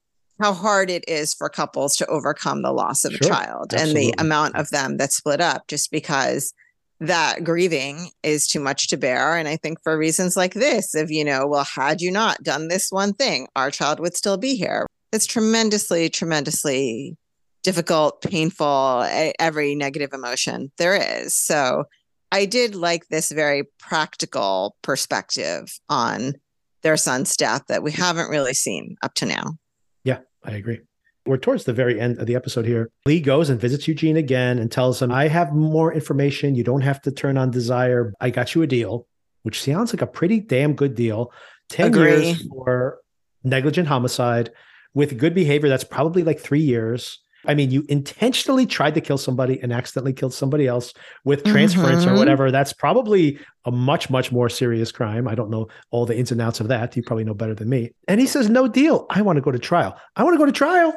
how hard it is for couples to overcome the loss of Sure, a child and the amount of them that split up just because that grieving is too much to bear. And I think for reasons like this, of, you know, well, had you not done this one thing, our child would still be here. It's tremendously, tremendously difficult, painful, every negative emotion there is. So I did like this very practical perspective on their son's death that we haven't really seen up to now. Yeah, I agree. We're towards the very end of the episode here. Lee goes and visits Eugene again and tells him, I have more information. You don't have to turn on desire. I got you a deal, which sounds like a pretty damn good deal. 10 Agree. years for negligent homicide with good behavior. That's probably like three years. I mean, you intentionally tried to kill somebody and accidentally killed somebody else with transference or Mhm. whatever. That's probably a much, much more serious crime. I don't know all the ins and outs of that. You probably know better than me. And he says, No deal. I want to go to trial. I want to go to trial.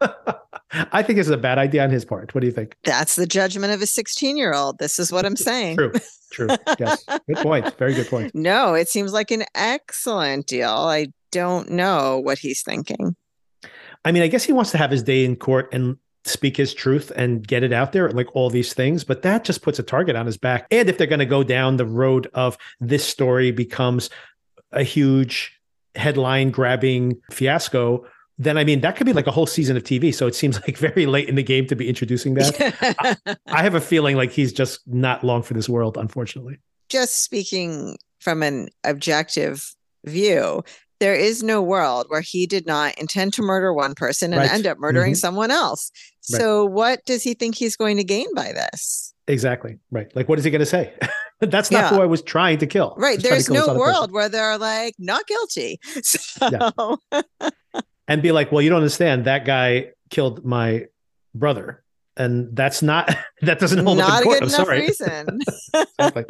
(laughs) I think it's a bad idea on his part. What do you think? That's the judgment of a 16 year old. This is what I'm saying. True. True. Yes. Good point. Very good point. (laughs) No, it seems like an excellent deal. I don't know what he's thinking. I mean, I guess he wants to have his day in court and speak his truth and get it out there, like all these things, but that just puts a target on his back. And if they're going to go down the road of this story becomes a huge headline grabbing fiasco, then I mean, that could be like a whole season of TV. So it seems like (laughs) very late in the game to be introducing that. (laughs) I have a feeling like he's just not long for this world, unfortunately. Just speaking from an objective view, there is no world where he did not intend to murder one person and Right. end up murdering Mhm. someone else. Right. So, what does he think he's going to gain by this? Exactly. Right. Like, what is he going to say? (laughs) That's not Yeah. who I was trying to kill. Right. was trying to There's kill no other person. world where they're like, not guilty. (laughs) So, and be like, well, you don't understand. That guy killed my brother, and that's not (laughs) that doesn't hold up not in a court. good I'm enough sorry. reason. Exactly.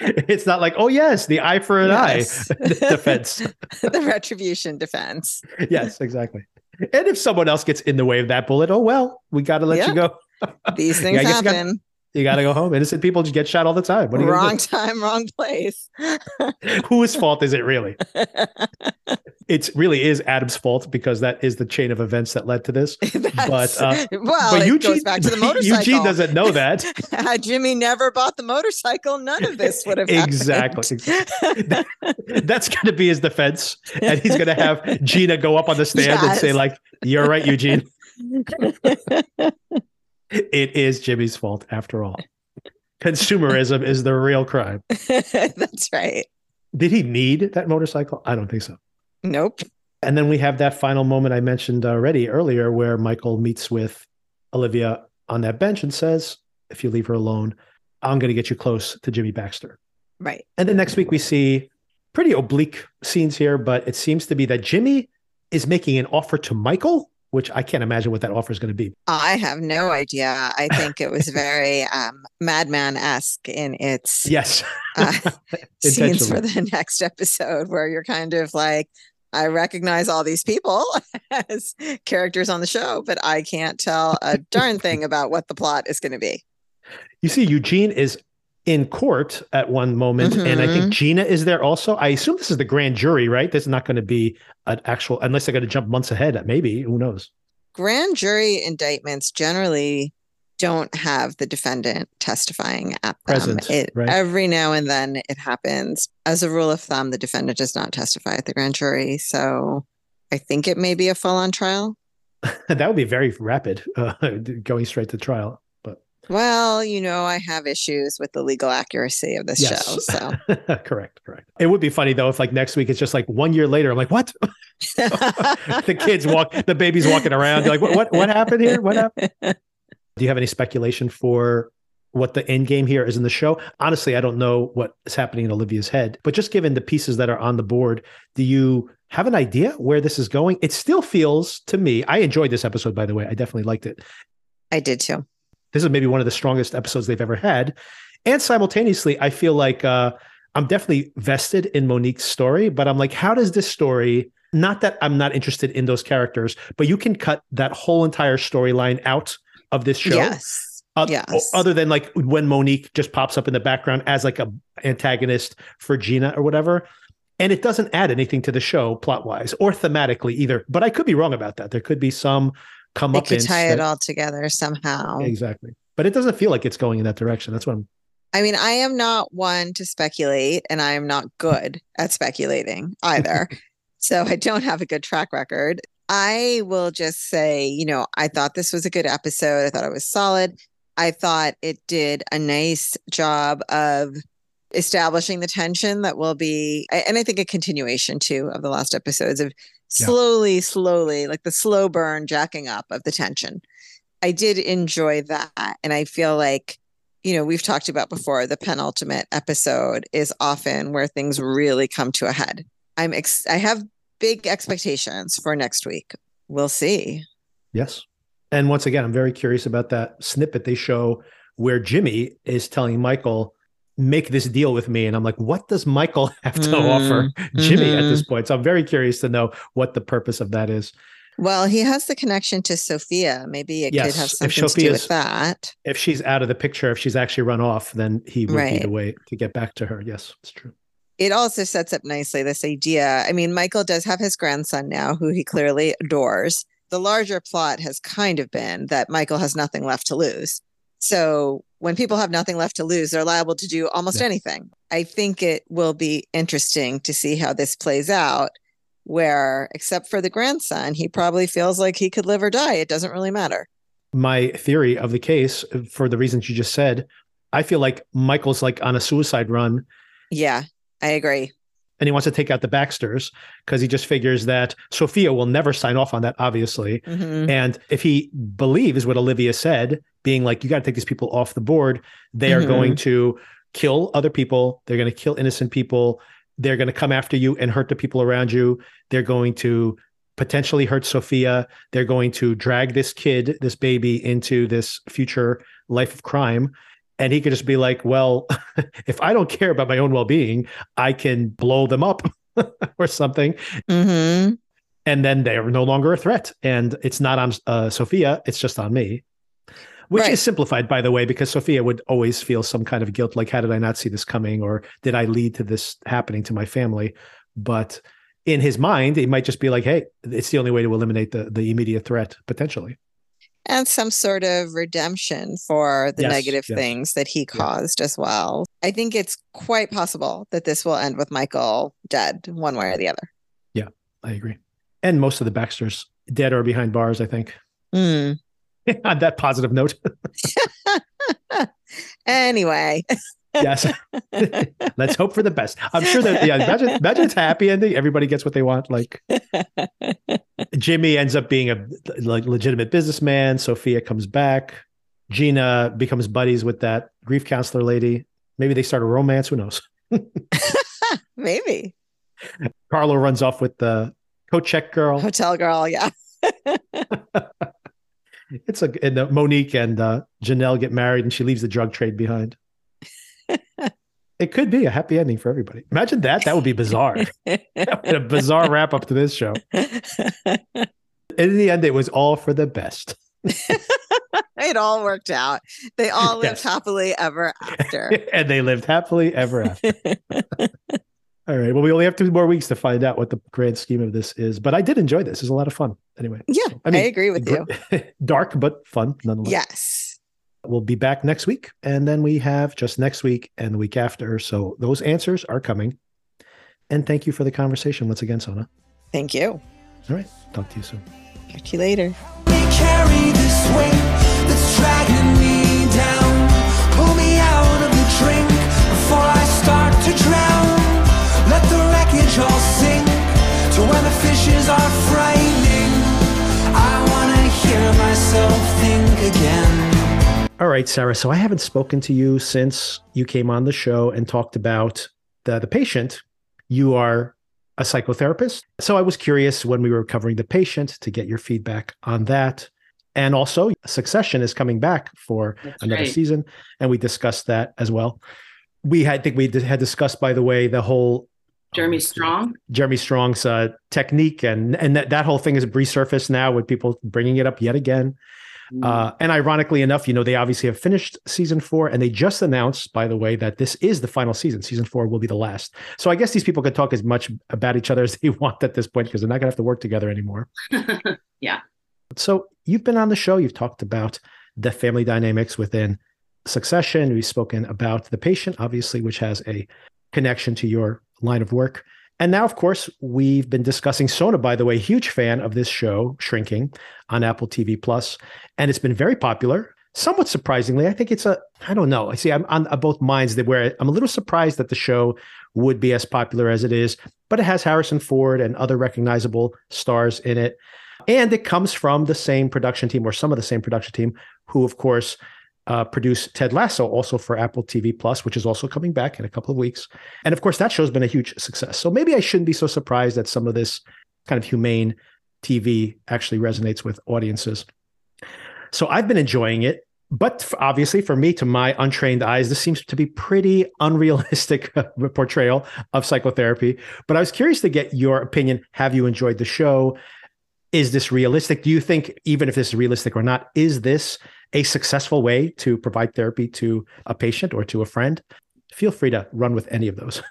It's not like, oh yes, the eye for an Yes. (laughs) eye defense. (laughs) the retribution defense. yes, exactly. And if someone else gets in the way of that bullet, oh well, we got to let Yeah. you go. These (laughs) things I guess you got- happen. You got to go home. Innocent people just get shot all the time. What are you Wrong time, wrong place. (laughs) Whose fault is it really? (laughs) It really is Adam's fault because that is the chain of events that led to this. (laughs) but uh, well, but it Eugene, goes back to the motorcycle. Eugene doesn't know that. Had Jimmy never bought the motorcycle, none of this would have happened. Exactly. That's going to be his defense. And he's going to have Gina go up on the stand and say, like, you're right, Eugene. It is Jimmy's fault after all. Consumerism is the real crime. (laughs) That's right. Did he need that motorcycle? I don't think so. Nope. And then we have that final moment I mentioned already earlier where Michael meets with Olivia on that bench and says, if you leave her alone, I'm going to get you close to Jimmy Baxter. Right. And then next week we see pretty oblique scenes here, but it seems to be that Jimmy is making an offer to Michael, which I can't imagine what that offer is going to be. I have no idea. I think it was very (laughs) um, Mad Men esque in its Yes. uh, (laughs) scenes for the next episode, where you're kind of like, I recognize all these people (laughs) as characters on the show, but I can't tell a darn thing about what the plot is going to be. You see, Eugene is in court at one moment, and I think Mhm. Gina is there also. I assume this is the grand jury, right? This is not going to be an actual, unless they're going to jump months ahead. Maybe who knows? Grand jury indictments generally don't have the defendant testifying at them. Present, It, right. Every now and then it happens. As a rule of thumb, the defendant does not testify at the grand jury. So I think it may be a full on trial. (laughs) that would be very rapid, uh, (laughs) going straight to trial. Well, you know, I have issues with the legal accuracy of this Yes. show. So (laughs) correct, correct. It would be funny though if like next week it's just like one year later. I'm like, what? (laughs) the kids walk, the baby's walking around. You're like, what, what, what happened here? What happened? (laughs) Do you have any speculation for what the end game here is in the show? Honestly, I don't know what is happening in Olivia's head, but just given the pieces that are on the board, do you have an idea where this is going? It still feels to me, I enjoyed this episode, by the way. I definitely liked it. I did too. This is maybe one of the strongest episodes they've ever had. And simultaneously, I feel like uh, I'm definitely vested in Monique's story, but I'm like, how does this story? Not that I'm not interested in those characters, but you can cut that whole entire storyline out of this show. Yes. Uh, yes. Other than like when Monique just pops up in the background as like a antagonist for Gina or whatever. And it doesn't add anything to the show plot wise or thematically either. But I could be wrong about that. There could be some come up could tie it all together somehow. Exactly. But it doesn't feel like it's going in that direction. That's what I'm I mean, I am not one to speculate, and I am not good at speculating either. (laughs) so I don't have a good track record. I will just say, you know, I thought this was a good episode. I thought it was solid. I thought it did a nice job of establishing the tension that will be, and I think a continuation too of the last episodes of Yeah. slowly, slowly, like the slow burn jacking up of the tension. I did enjoy that. And I feel like, you know, we've talked about before the penultimate episode is often where things really come to a head. I'm ex- I have big expectations for next week. We'll see. Yes. And once again, I'm very curious about that snippet they show where Jimmy is telling Michael, make this deal with me. And I'm like, what does Michael (laughs) have to Mm, offer Jimmy at mhm. this point? So I'm very curious to know what the purpose of that is. Well, he has the connection to Sophia. Maybe it Yes, could have something to do with that. If she's out of the picture, if she's actually run off, then he would be Right. the way to get back to her. Yes, it's true. It also sets up nicely this idea. I mean, Michael does have his grandson now, who he clearly adores. The larger plot has kind of been that Michael has nothing left to lose. So when people have nothing left to lose, they're liable to do almost Yeah. anything. I think it will be interesting to see how this plays out, where, except for the grandson, he probably feels like he could live or die. It doesn't really matter. My theory of the case, for the reasons you just said, I feel like Michael's like on a suicide run Yeah, I agree. and he wants to take out the Baxters because he just figures that Sophia will never sign off on that, obviously. Mhm. And if he believes what Olivia said, being like, you got to take these people off the board, they are Mhm. going to kill other people. They're going to kill innocent people. They're going to come after you and hurt the people around you. They're going to potentially hurt Sophia. They're going to drag this kid, this baby, into this future life of crime. And he could just be like, well, (laughs) if I don't care about my own well being, I can blow them up (laughs) or something Mhm. and then they're no longer a threat and it's not on uh, sophia it's just on me which Right. is simplified by the way because sophia would always feel some kind of guilt like how did i not see this coming or did i lead to this happening to my family but in his mind it might just be like hey it's the only way to eliminate the the immediate threat potentially and some sort of redemption for the Yes, negative yes. things that he caused as well. I think it's quite possible that this will end with Michael dead one way or the other. Yeah, I agree and most of the baxters dead or behind bars i think Hmm. (laughs) on that positive note (laughs) Anyway, yes (laughs) let's hope for the best i'm sure that yeah imagine, imagine it's a happy ending everybody gets what they want like Jimmy ends up being a like legitimate businessman. Sophia comes back. Gina becomes buddies with that grief counselor lady. Maybe they start a romance. Who knows? maybe Carlo runs off with the coat check girl. hotel girl. Yeah. It's a and uh, Monique and uh, Janelle get married, and she leaves the drug trade behind. (laughs) it could be a happy ending for everybody. Imagine that. That would be bizarre. (laughs) a bizarre wrap up to this show. (laughs) In the end, it was all for the best. it all worked out. They all lived Yes. happily ever after. and they lived happily ever after. All right. Well, we only have two more weeks to find out what the grand scheme of this is, but I did enjoy this. It's a lot of fun. Anyway. Yeah, so, I, mean, I agree with you. (laughs) dark but fun nonetheless. Yes. We'll be back next week, and then we have just next week and the week after. So those answers are coming. And thank you for the conversation once again, Sona. Thank you. All right. Talk to you soon. Talk to you later. Pull me out of the drink before I start to drown tossing to where the fishes are frightening. I wanna hear myself think again. All right, Sarah. So I haven't spoken to you since you came on the show and talked about the, the patient. You are a psychotherapist. So I was curious when we were covering the patient to get your feedback on that. And also, Succession is coming back for That's another right. season. And we discussed that as well. We had, I think we had discussed, by the way, the whole Jeremy um, Strong. Jeremy Strong's uh, technique and and that, that whole thing is resurfaced now with people bringing it up yet again. Mm. Uh, and ironically enough, you know, they obviously have finished season four and they just announced, by the way, that this is the final season. Season four will be the last. So I guess these people could talk as much about each other as they (laughs) want at this point because they're not going to have to work together anymore. (laughs) yeah. So you've been on the show, you've talked about the family dynamics within succession. We've spoken about the patient, obviously, which has a connection to your line of work. And now, of course, we've been discussing Sona, by the way, huge fan of this show, Shrinking, on Apple TV Plus, and it's been very popular. Somewhat surprisingly, I think it's a, I don't know. I see, I'm on uh, both minds that where I'm a little surprised that the show would be as popular as it is, but it has Harrison Ford and other recognizable stars in it. And it comes from the same production team or some of the same production team, who, of course, uh, produce Ted Lasso also for Apple TV Plus, which is also coming back in a couple of weeks. And of course, that show's been a huge success. So maybe I shouldn't be so surprised that some of this kind of humane TV actually resonates with audiences. So I've been enjoying it. But obviously, for me, to my untrained eyes, this seems to be pretty (laughs) unrealistic (laughs) portrayal of psychotherapy. But I was curious to get your opinion. Have you enjoyed the show? Is this realistic? Do you think, even if this is realistic or not, is this a successful way to provide therapy to a patient or to a friend, feel free to run with any of those.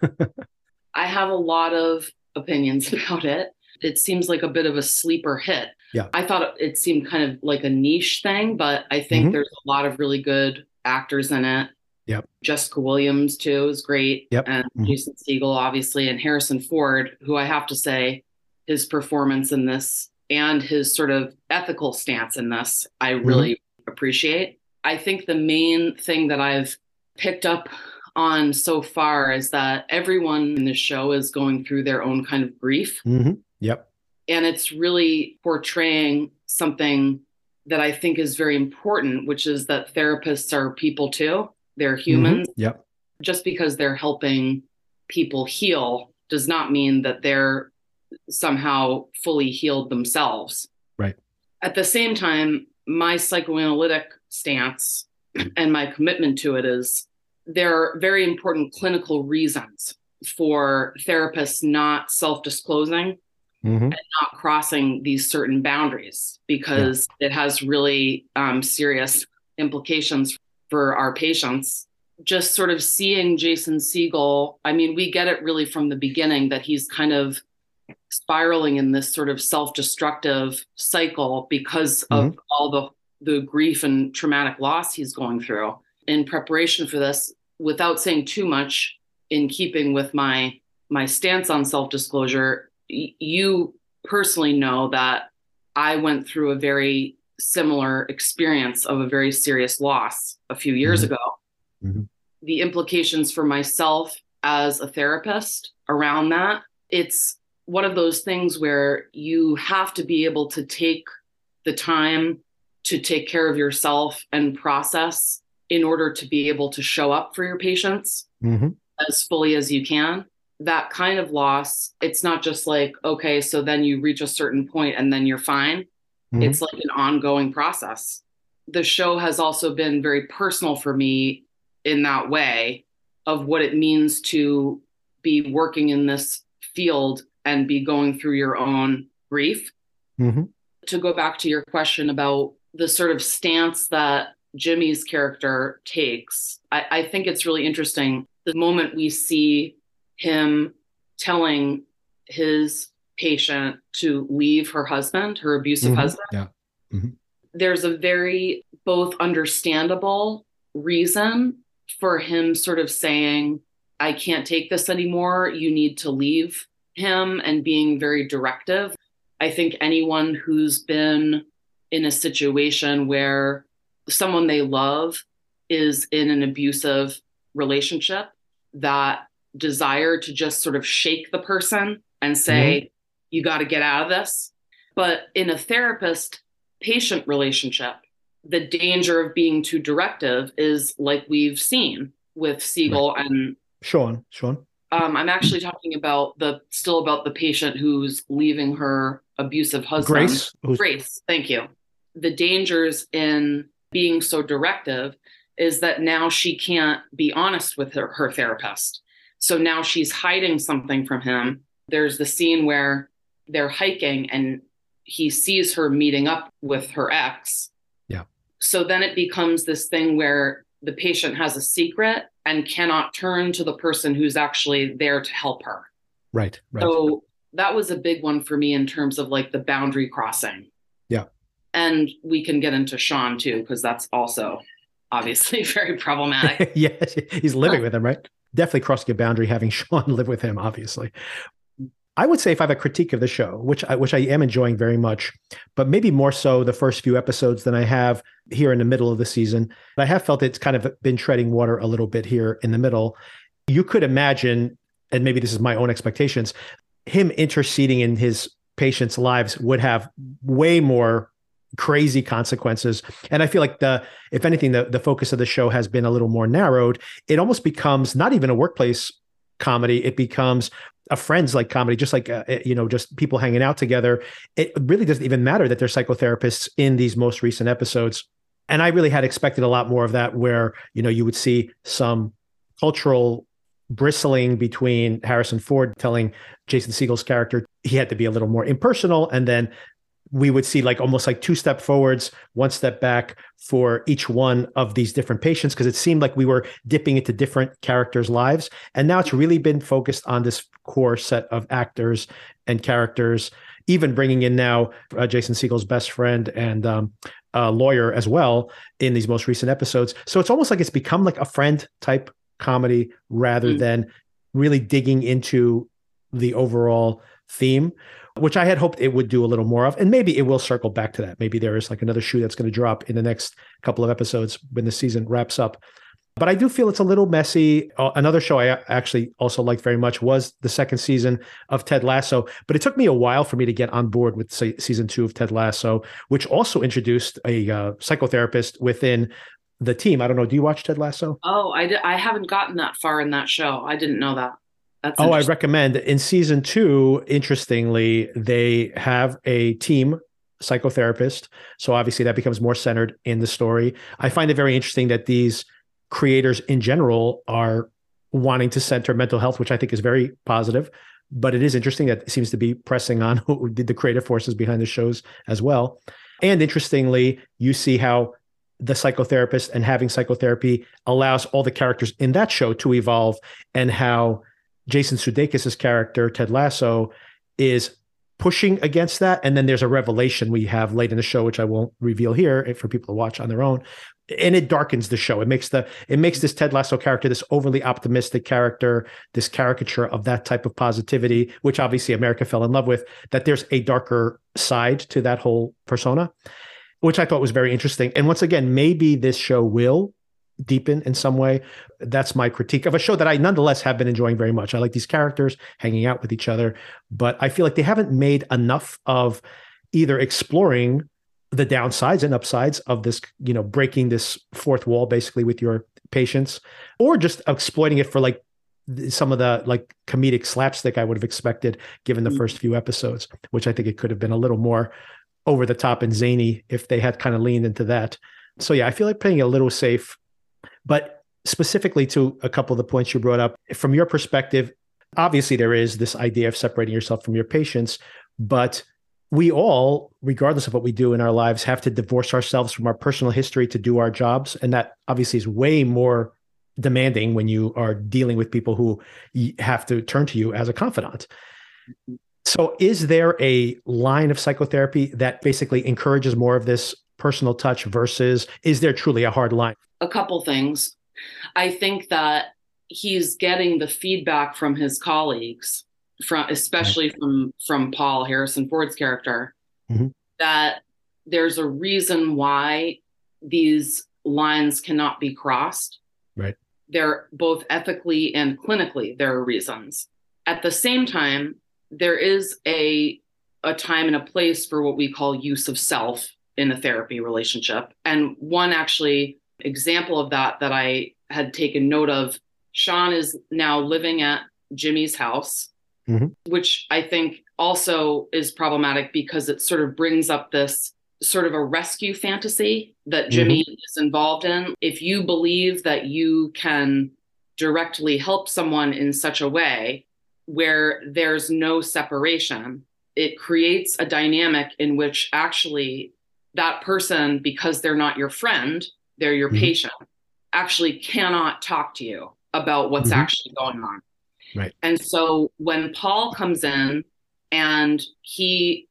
(laughs) I have a lot of opinions (laughs) about it. It seems like a bit of a sleeper hit. Yeah. I thought it seemed kind of like a niche thing, but I think mm-hmm. there's a lot of really good actors in it. Yep. Jessica Williams too is great. Yep. And mm-hmm. Jason Segel, obviously, and Harrison Ford, who I have to say, his performance in this and his sort of ethical stance in this, I mm-hmm. really appreciate. I think the main thing that I've picked up on so far is that everyone in the show is going through their own kind of grief. Mm-hmm. Yep. And it's really portraying something that I think is very important, which is that therapists are people too. They're mm-hmm. humans. Mm-hmm. Yep. Just because they're helping people heal does not mean that they're somehow fully healed themselves. Right. At the same time, my psychoanalytic stance and my commitment to it is there are very important clinical reasons for therapists not self disclosing mm-hmm. and not crossing these certain boundaries because yeah. it has really um, serious implications for our patients. Just sort of seeing Jason Segel, I mean, we get it really from the beginning that he's kind of spiraling in this sort of self-destructive cycle because mm-hmm. of all the the grief and traumatic loss he's going through in preparation for this without saying too much in keeping with my my stance on self-disclosure y- you personally know that i went through a very similar experience of a very serious loss a few years mm-hmm. ago mm-hmm. the implications for myself as a therapist around that it's one of those things where you have to be able to take the time to take care of yourself and process in order to be able to show up for your patients mm-hmm. as fully as you can. That kind of loss, it's not just like, okay, so then you reach a certain point and then you're fine. Mm-hmm. It's like an ongoing process. The show has also been very personal for me in that way of what it means to be working in this field and be going through your own grief. Mm-hmm. To go back to your question about the sort of stance that Jimmy's character takes, I, I think it's really interesting. The moment we see him telling his patient to leave her husband, her abusive mm-hmm. husband, yeah. Mm-hmm. there's a very both understandable reason for him sort of saying, I can't take this anymore. You need to leave him and being very directive. I think anyone who's been in a situation where someone they love is in an abusive relationship, that desire to just sort of shake the person and say, mm-hmm. you got to get out of this. But in a therapist patient relationship, the danger of being too directive is like we've seen with Segel right. and Sean. Sean. Um, I'm actually talking about the still about the patient who's leaving her abusive husband. Grace. Grace. Thank you. The dangers in being so directive is that now she can't be honest with her, her therapist. So now she's hiding something from him. There's the scene where they're hiking and he sees her meeting up with her ex. Yeah. So then it becomes this thing where the patient has a secret and cannot turn to the person who's actually there to help her. Right. Right. So that was a big one for me in terms of like the boundary crossing. Yeah. And we can get into Sean too, because that's also obviously (laughs) very problematic. (laughs) yeah, he's living uh, with him, right? Definitely crossing a boundary having (laughs) Sean live with him, obviously. I would say if I have a critique of the show, which I, which I am enjoying very much, but maybe more so the first few episodes than I have here in the middle of the season. I have felt it's kind of been treading water a little bit here in the middle. You could imagine, and maybe this is my own expectations, him interceding in his patients' lives would have way more crazy consequences. And I feel like the, if anything, the, the focus of the show has been a little more narrowed. It almost becomes not even a workplace comedy. It becomes a friends like comedy, just like uh, you know, just people hanging out together. It really doesn't even matter that they're psychotherapists in these most recent episodes. And I really had expected a lot more of that, where you know you would see some cultural bristling between Harrison Ford telling Jason Segel's character he had to be a little more impersonal, and then we would see like almost like two step forwards, one step back for each one of these different patients because it seemed like we were dipping into different characters' lives. And now it's really been focused on this core set of actors and characters, even bringing in now uh, Jason Segel's best friend and um, lawyer as well in these most recent episodes. So it's almost like it's become like a friend type comedy rather mm. than really digging into the overall theme which I had hoped it would do a little more of. And maybe it will circle back to that. Maybe there is like another shoe that's going to drop in the next couple of episodes when the season wraps up. But I do feel it's a little messy. Uh, another show I actually also liked very much was the second season of Ted Lasso. But it took me a while for me to get on board with say, season two of Ted Lasso, which also introduced a uh, psychotherapist within the team. I don't know. Do you watch Ted Lasso? Oh, I, I haven't gotten that far in that show. I didn't know that. That's oh, I recommend in season two. Interestingly, they have a team psychotherapist, so obviously that becomes more centered in the story. I find it very interesting that these creators in general are wanting to center mental health, which I think is very positive. But it is interesting that it seems to be pressing on (laughs) who did the creative forces behind the shows as well. And interestingly, you see how the psychotherapist and having psychotherapy allows all the characters in that show to evolve and how Jason Sudeikis' character, Ted Lasso, is pushing against that. And then there's a revelation we have late in the show, which I won't reveal here eh, for people to watch on their own. And it darkens the show. It makes the it makes this Ted Lasso character this overly optimistic character, this caricature of that type of positivity, which obviously America fell in love with. That there's a darker side to that whole persona, which I thought was very interesting. And once again, maybe this show will deepen in some way. That's my critique of a show that I nonetheless have been enjoying very much. I like these characters hanging out with each other, but I feel like they haven't made enough of either exploring the downsides and upsides of this, you know, breaking this fourth wall basically with your patients or just exploiting it for like some of the like comedic slapstick I would have expected given the mm-hmm. first few episodes, which I think it could have been a little more over the top and zany if they had kind of leaned into that. So yeah, I feel like playing a little safe but specifically to a couple of the points you brought up, from your perspective, obviously there is this idea of separating yourself from your patients, but we all, regardless of what we do in our lives, have to divorce ourselves from our personal history to do our jobs. And that obviously is way more demanding when you are dealing with people who have to turn to you as a confidant. So, is there a line of psychotherapy that basically encourages more of this personal touch versus is there truly a hard line? A couple things. I think that he's getting the feedback from his colleagues, from especially from from Paul Harrison Ford's character, mm-hmm. that there's a reason why these lines cannot be crossed. Right. They're both ethically and clinically there are reasons. At the same time, there is a a time and a place for what we call use of self in a therapy relationship. And one actually example of that that I had taken note of Sean is now living at Jimmy's house, mm-hmm. which I think also is problematic because it sort of brings up this sort of a rescue fantasy that Jimmy mm-hmm. is involved in. If you believe that you can directly help someone in such a way where there's no separation, it creates a dynamic in which actually that person, because they're not your friend, they're your mm-hmm. patient, actually cannot talk to you about what's mm-hmm. actually going on. Right. And so when Paul comes in and he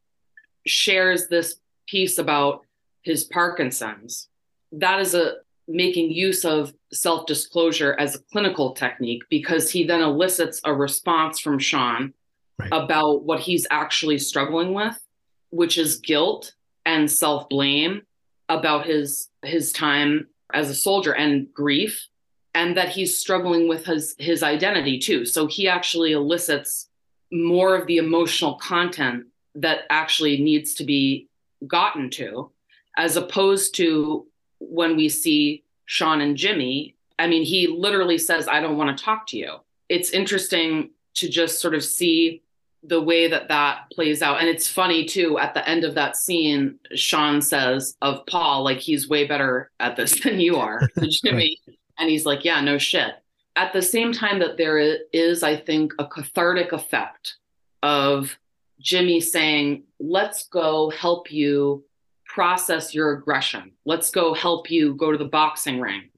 shares this piece about his Parkinson's, that is a making use of self-disclosure as a clinical technique because he then elicits a response from Sean right. about what he's actually struggling with, which is guilt and self-blame about his his time as a soldier and grief and that he's struggling with his his identity too. So he actually elicits more of the emotional content that actually needs to be gotten to as opposed to when we see Sean and Jimmy. I mean he literally says I don't want to talk to you. It's interesting to just sort of see the way that that plays out and it's funny too at the end of that scene Sean says of Paul like he's way better at this (laughs) than you are (laughs) Jimmy right. And he's like, yeah, no shit. At the same time, that there is, I think, a cathartic effect of Jimmy saying, let's go help you process your aggression. Let's go help you go to the boxing ring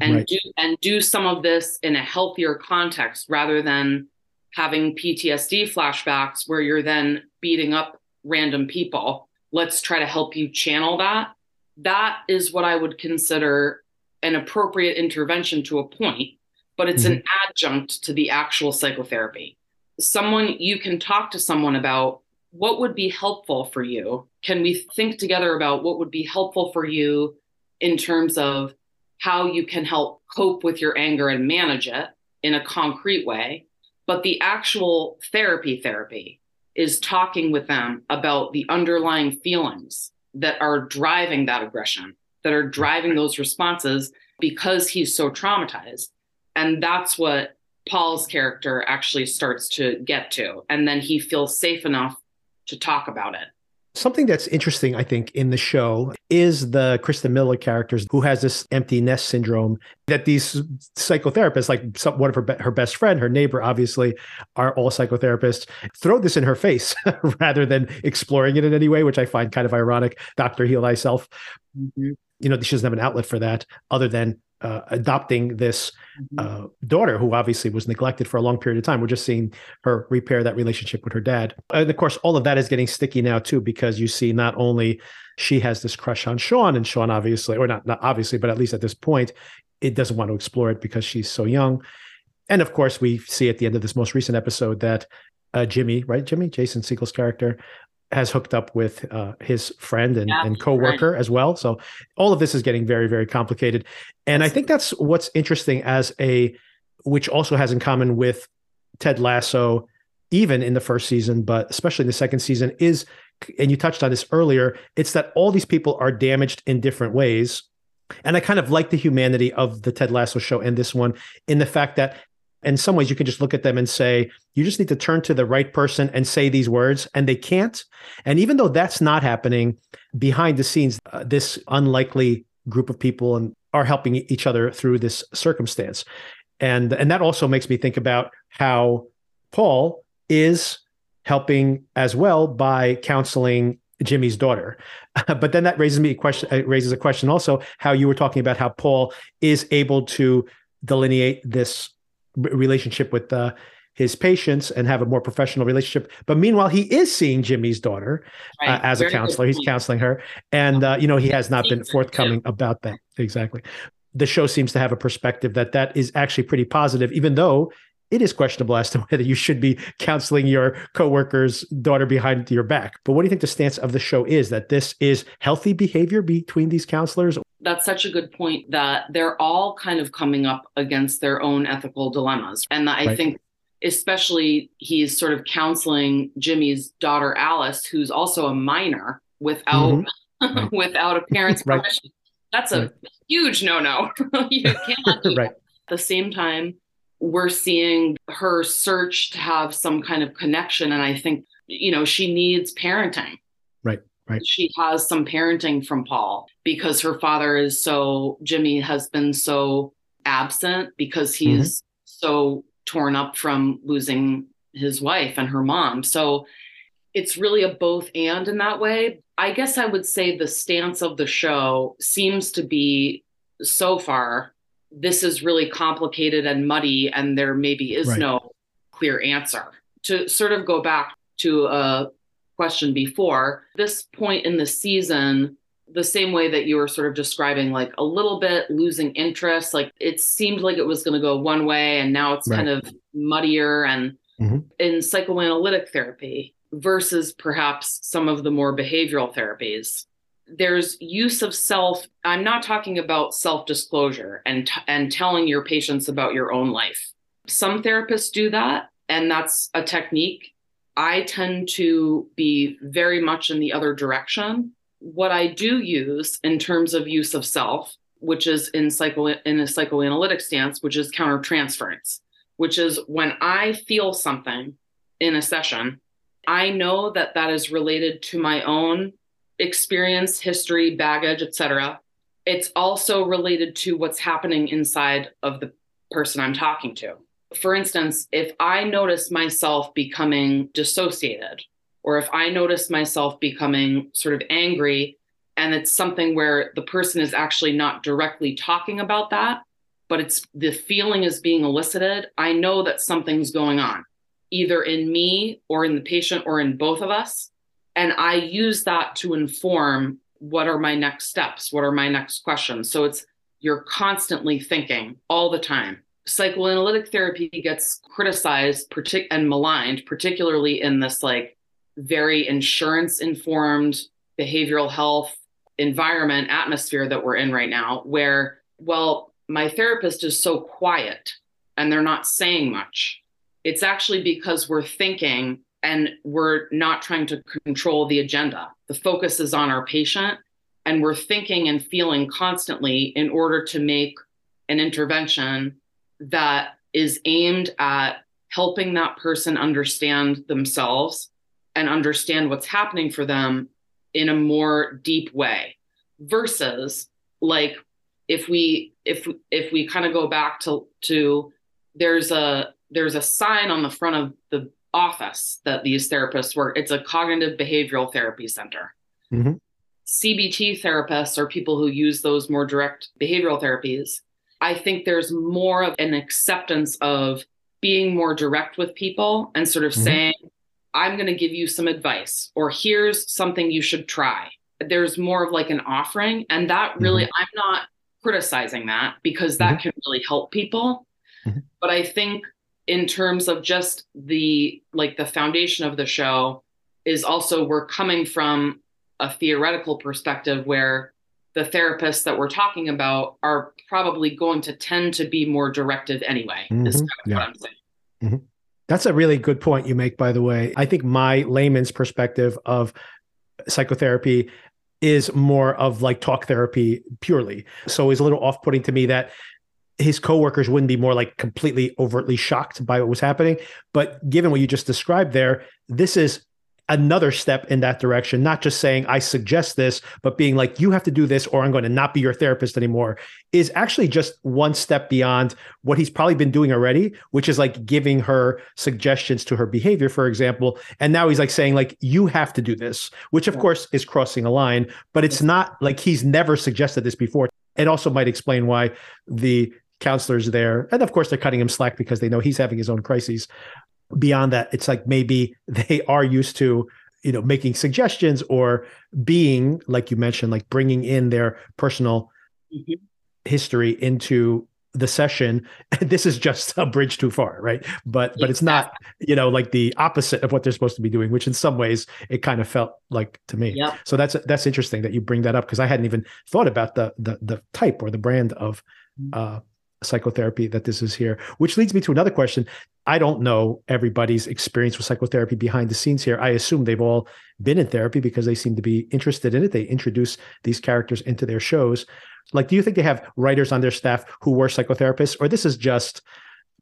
and right. do and do some of this in a healthier context rather than having PTSD flashbacks where you're then beating up random people. Let's try to help you channel that. That is what I would consider an appropriate intervention to a point, but it's mm-hmm. an adjunct to the actual psychotherapy. Someone you can talk to someone about what would be helpful for you. Can we think together about what would be helpful for you in terms of how you can help cope with your anger and manage it in a concrete way? But the actual therapy therapy is talking with them about the underlying feelings that are driving that aggression that are driving those responses because he's so traumatized. And that's what Paul's character actually starts to get to. And then he feels safe enough to talk about it. Something that's interesting, I think, in the show is the Christa Miller characters who has this empty nest syndrome that these psychotherapists, like some, one of her be- her best friend, her neighbor, obviously, are all psychotherapists, throw this in her face (laughs) rather than exploring it in any way, which I find kind of ironic. Doctor Heal Thyself. Mm-hmm you know, she doesn't have an outlet for that other than uh, adopting this mm-hmm. uh, daughter who obviously was neglected for a long period of time. We're just seeing her repair that relationship with her dad. And of course, all of that is getting sticky now too, because you see not only she has this crush on Sean, and Sean obviously, or not, not obviously, but at least at this point, it doesn't want to explore it because she's so young. And of course, we see at the end of this most recent episode that uh, Jimmy, right? Jimmy, Jason Segel's character, has hooked up with uh, his friend and, yeah, and co-worker right. as well. So all of this is getting very, very complicated. And I think that's what's interesting as a, which also has in common with Ted Lasso, even in the first season, but especially in the second season, is, and you touched on this earlier, it's that all these people are damaged in different ways. And I kind of like the humanity of the Ted Lasso show and this one in the fact that in some ways you can just look at them and say you just need to turn to the right person and say these words and they can't and even though that's not happening behind the scenes uh, this unlikely group of people and are helping each other through this circumstance and and that also makes me think about how paul is helping as well by counseling Jimmy's daughter. (laughs) but then that raises me a question uh, raises a question also how you were talking about how Paul is able to delineate this relationship with uh, his patients and have a more professional relationship. But meanwhile, he is seeing Jimmy's daughter uh, right. uh, as Very a counselor. He's counseling her, and uh, you know he has not been forthcoming about that exactly. The show seems to have a perspective that that is actually pretty positive, even though it is questionable as to (laughs) whether you should be counseling your coworker's daughter behind your back. But what do you think the stance of the show is that this is healthy behavior between these counselors? That's such a good point that they're all kind of coming up against their own ethical dilemmas. And I right. think especially he's sort of counseling Jimmy's daughter Alice who's also a minor without mm-hmm. (laughs) Right. without a parent's Right. permission. That's a Right. huge no-no. (laughs) you cannot do right. At the same time, we're seeing her search to have some kind of connection. And I think, you know, she needs parenting. Right, right. She has some parenting from Paul because her father is so, Jimmy has been so absent because he's mm-hmm. so torn up from losing his wife and her mom. So it's really a both and in that way. I guess I would say the stance of the show seems to be so far this is really complicated and muddy and there maybe is Right. no clear answer. To sort of go back to a question before, this point in the season the same way that you were sort of describing like a little bit losing interest like it seemed like it was going to go one way and now it's Right. kind of muddier and Mhm. in psychoanalytic therapy versus perhaps some of the more behavioral therapies there's use of self i'm not talking about self-disclosure and t- and telling your patients about your own life. Some therapists do that and that's a technique. I tend to be very much in the other direction. What i do use in terms of use of self which is in psycho in a psychoanalytic stance which is countertransference which is when i feel something in a session i know that that is related to my own experience history baggage etc it's also related to what's happening inside of the person i'm talking to. For instance if i notice myself becoming dissociated or if i notice myself becoming sort of angry and it's something where the person is actually not directly talking about that but it's the feeling is being elicited i know that something's going on either in me or in the patient or in both of us and i use that to inform what are my next steps what are my next questions. So it's you're constantly thinking all the time. Psychoanalytic therapy gets criticized partic- and maligned particularly in this like very insurance informed behavioral health environment atmosphere that we're in right now where well my therapist is so quiet and they're not saying much. It's actually because we're thinking and we're not trying to control the agenda. The focus is on our patient and we're thinking and feeling constantly in order to make an intervention that is aimed at helping that person understand themselves and understand what's happening for them in a more deep way. Versus like if we if if we kind of go back to to there's a there's a sign on the front of the office that these therapists work. It's a cognitive behavioral therapy center. Mhm. cbt therapists are people who use those more direct behavioral therapies. I think there's more of an acceptance of being more direct with people and sort of Mhm. saying i'm going to give you some advice or here's something you should try. There's more of like an offering and that really i'm not criticizing that because that can really help people. Mhm. but i think in terms of just the like the foundation of the show is also we're coming from a theoretical perspective where the therapists that we're talking about are probably going to tend to be more directive anyway is Mhm. kind of Yeah. what i'm saying That's a really good point you make, by the way. I think my layman's perspective of psychotherapy is more of like talk therapy purely. So it's a little off putting to me that his coworkers wouldn't be more like completely overtly shocked by what was happening. But given what you just described there, this is another step in that direction, not just saying, I suggest this, but being like, you have to do this or I'm going to not be your therapist anymore, is actually just one step beyond what he's probably been doing already, which is like giving her suggestions to her behavior, for example. And now he's like saying, like, you have to do this, which of course is crossing a line, but it's not like he's never suggested this before. It also might explain why the counselors there, and of course they're cutting him slack because they know he's having his own crises. Beyond that, it's like maybe (laughs) they are used to, you know, making suggestions or being, like you mentioned, like bringing in their personal Mhm. history into the session (laughs) this is just a bridge too far right but but it's not you know like the opposite of what they're supposed to be doing which in some ways it kind of felt like to me Yep. so that's that's interesting that you bring that up because i hadn't even thought about the the the type or the brand of uh psychotherapy that this is here which leads me to another question I don't know everybody's experience with psychotherapy behind the scenes here. I assume they've all been in therapy because they seem to be interested in it. They introduce these characters into their shows. Like, do you think they have writers on their staff who were psychotherapists, or this is just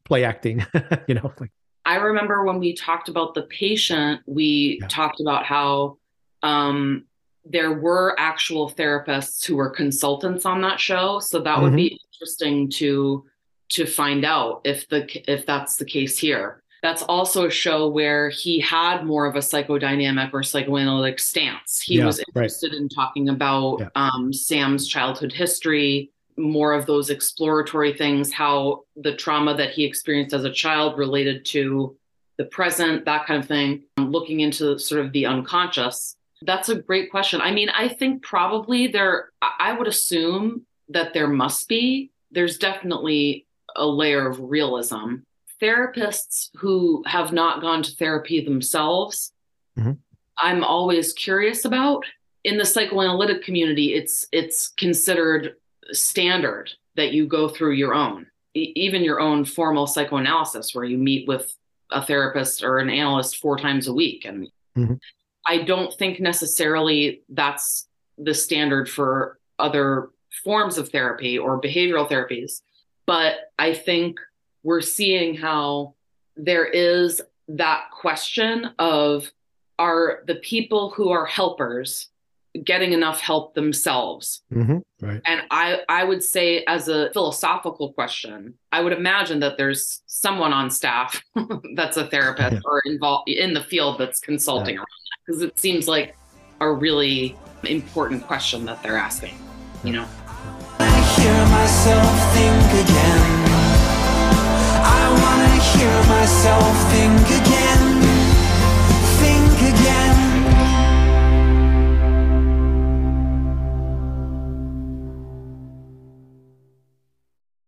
play acting? (laughs) you know, like I remember when we talked about the patient, we yeah. talked about how um, there were actual therapists who were consultants on that show. So that mm-hmm. would be interesting to to find out if the if that's the case here. That's also a show where he had more of a psychodynamic or psychoanalytic stance. He yeah, was interested right. in talking about yeah. um, Sam's childhood history, more of those exploratory things, how the trauma that he experienced as a child related to the present, that kind of thing, looking into sort of the unconscious. That's a great question. I mean, I think probably there, I would assume that there must be. There's definitely a layer of realism. Therapists who have not gone to therapy themselves, mm-hmm. I'm always curious about. In the psychoanalytic community, it's it's considered standard that you go through your own, e- even your own formal psychoanalysis, where you meet with a therapist or an analyst four times a week. And mm-hmm. I don't think necessarily that's the standard for other forms of therapy or behavioral therapies. But I think we're seeing how there is that question of are the people who are helpers getting enough help themselves mm-hmm, right and i i would say as a philosophical question i would imagine that there's someone on staff (laughs) that's a therapist yeah. or involved in the field that's consulting yeah. around that because it seems like a really important question that they're asking you know hear myself think again. I wanna hear myself think again.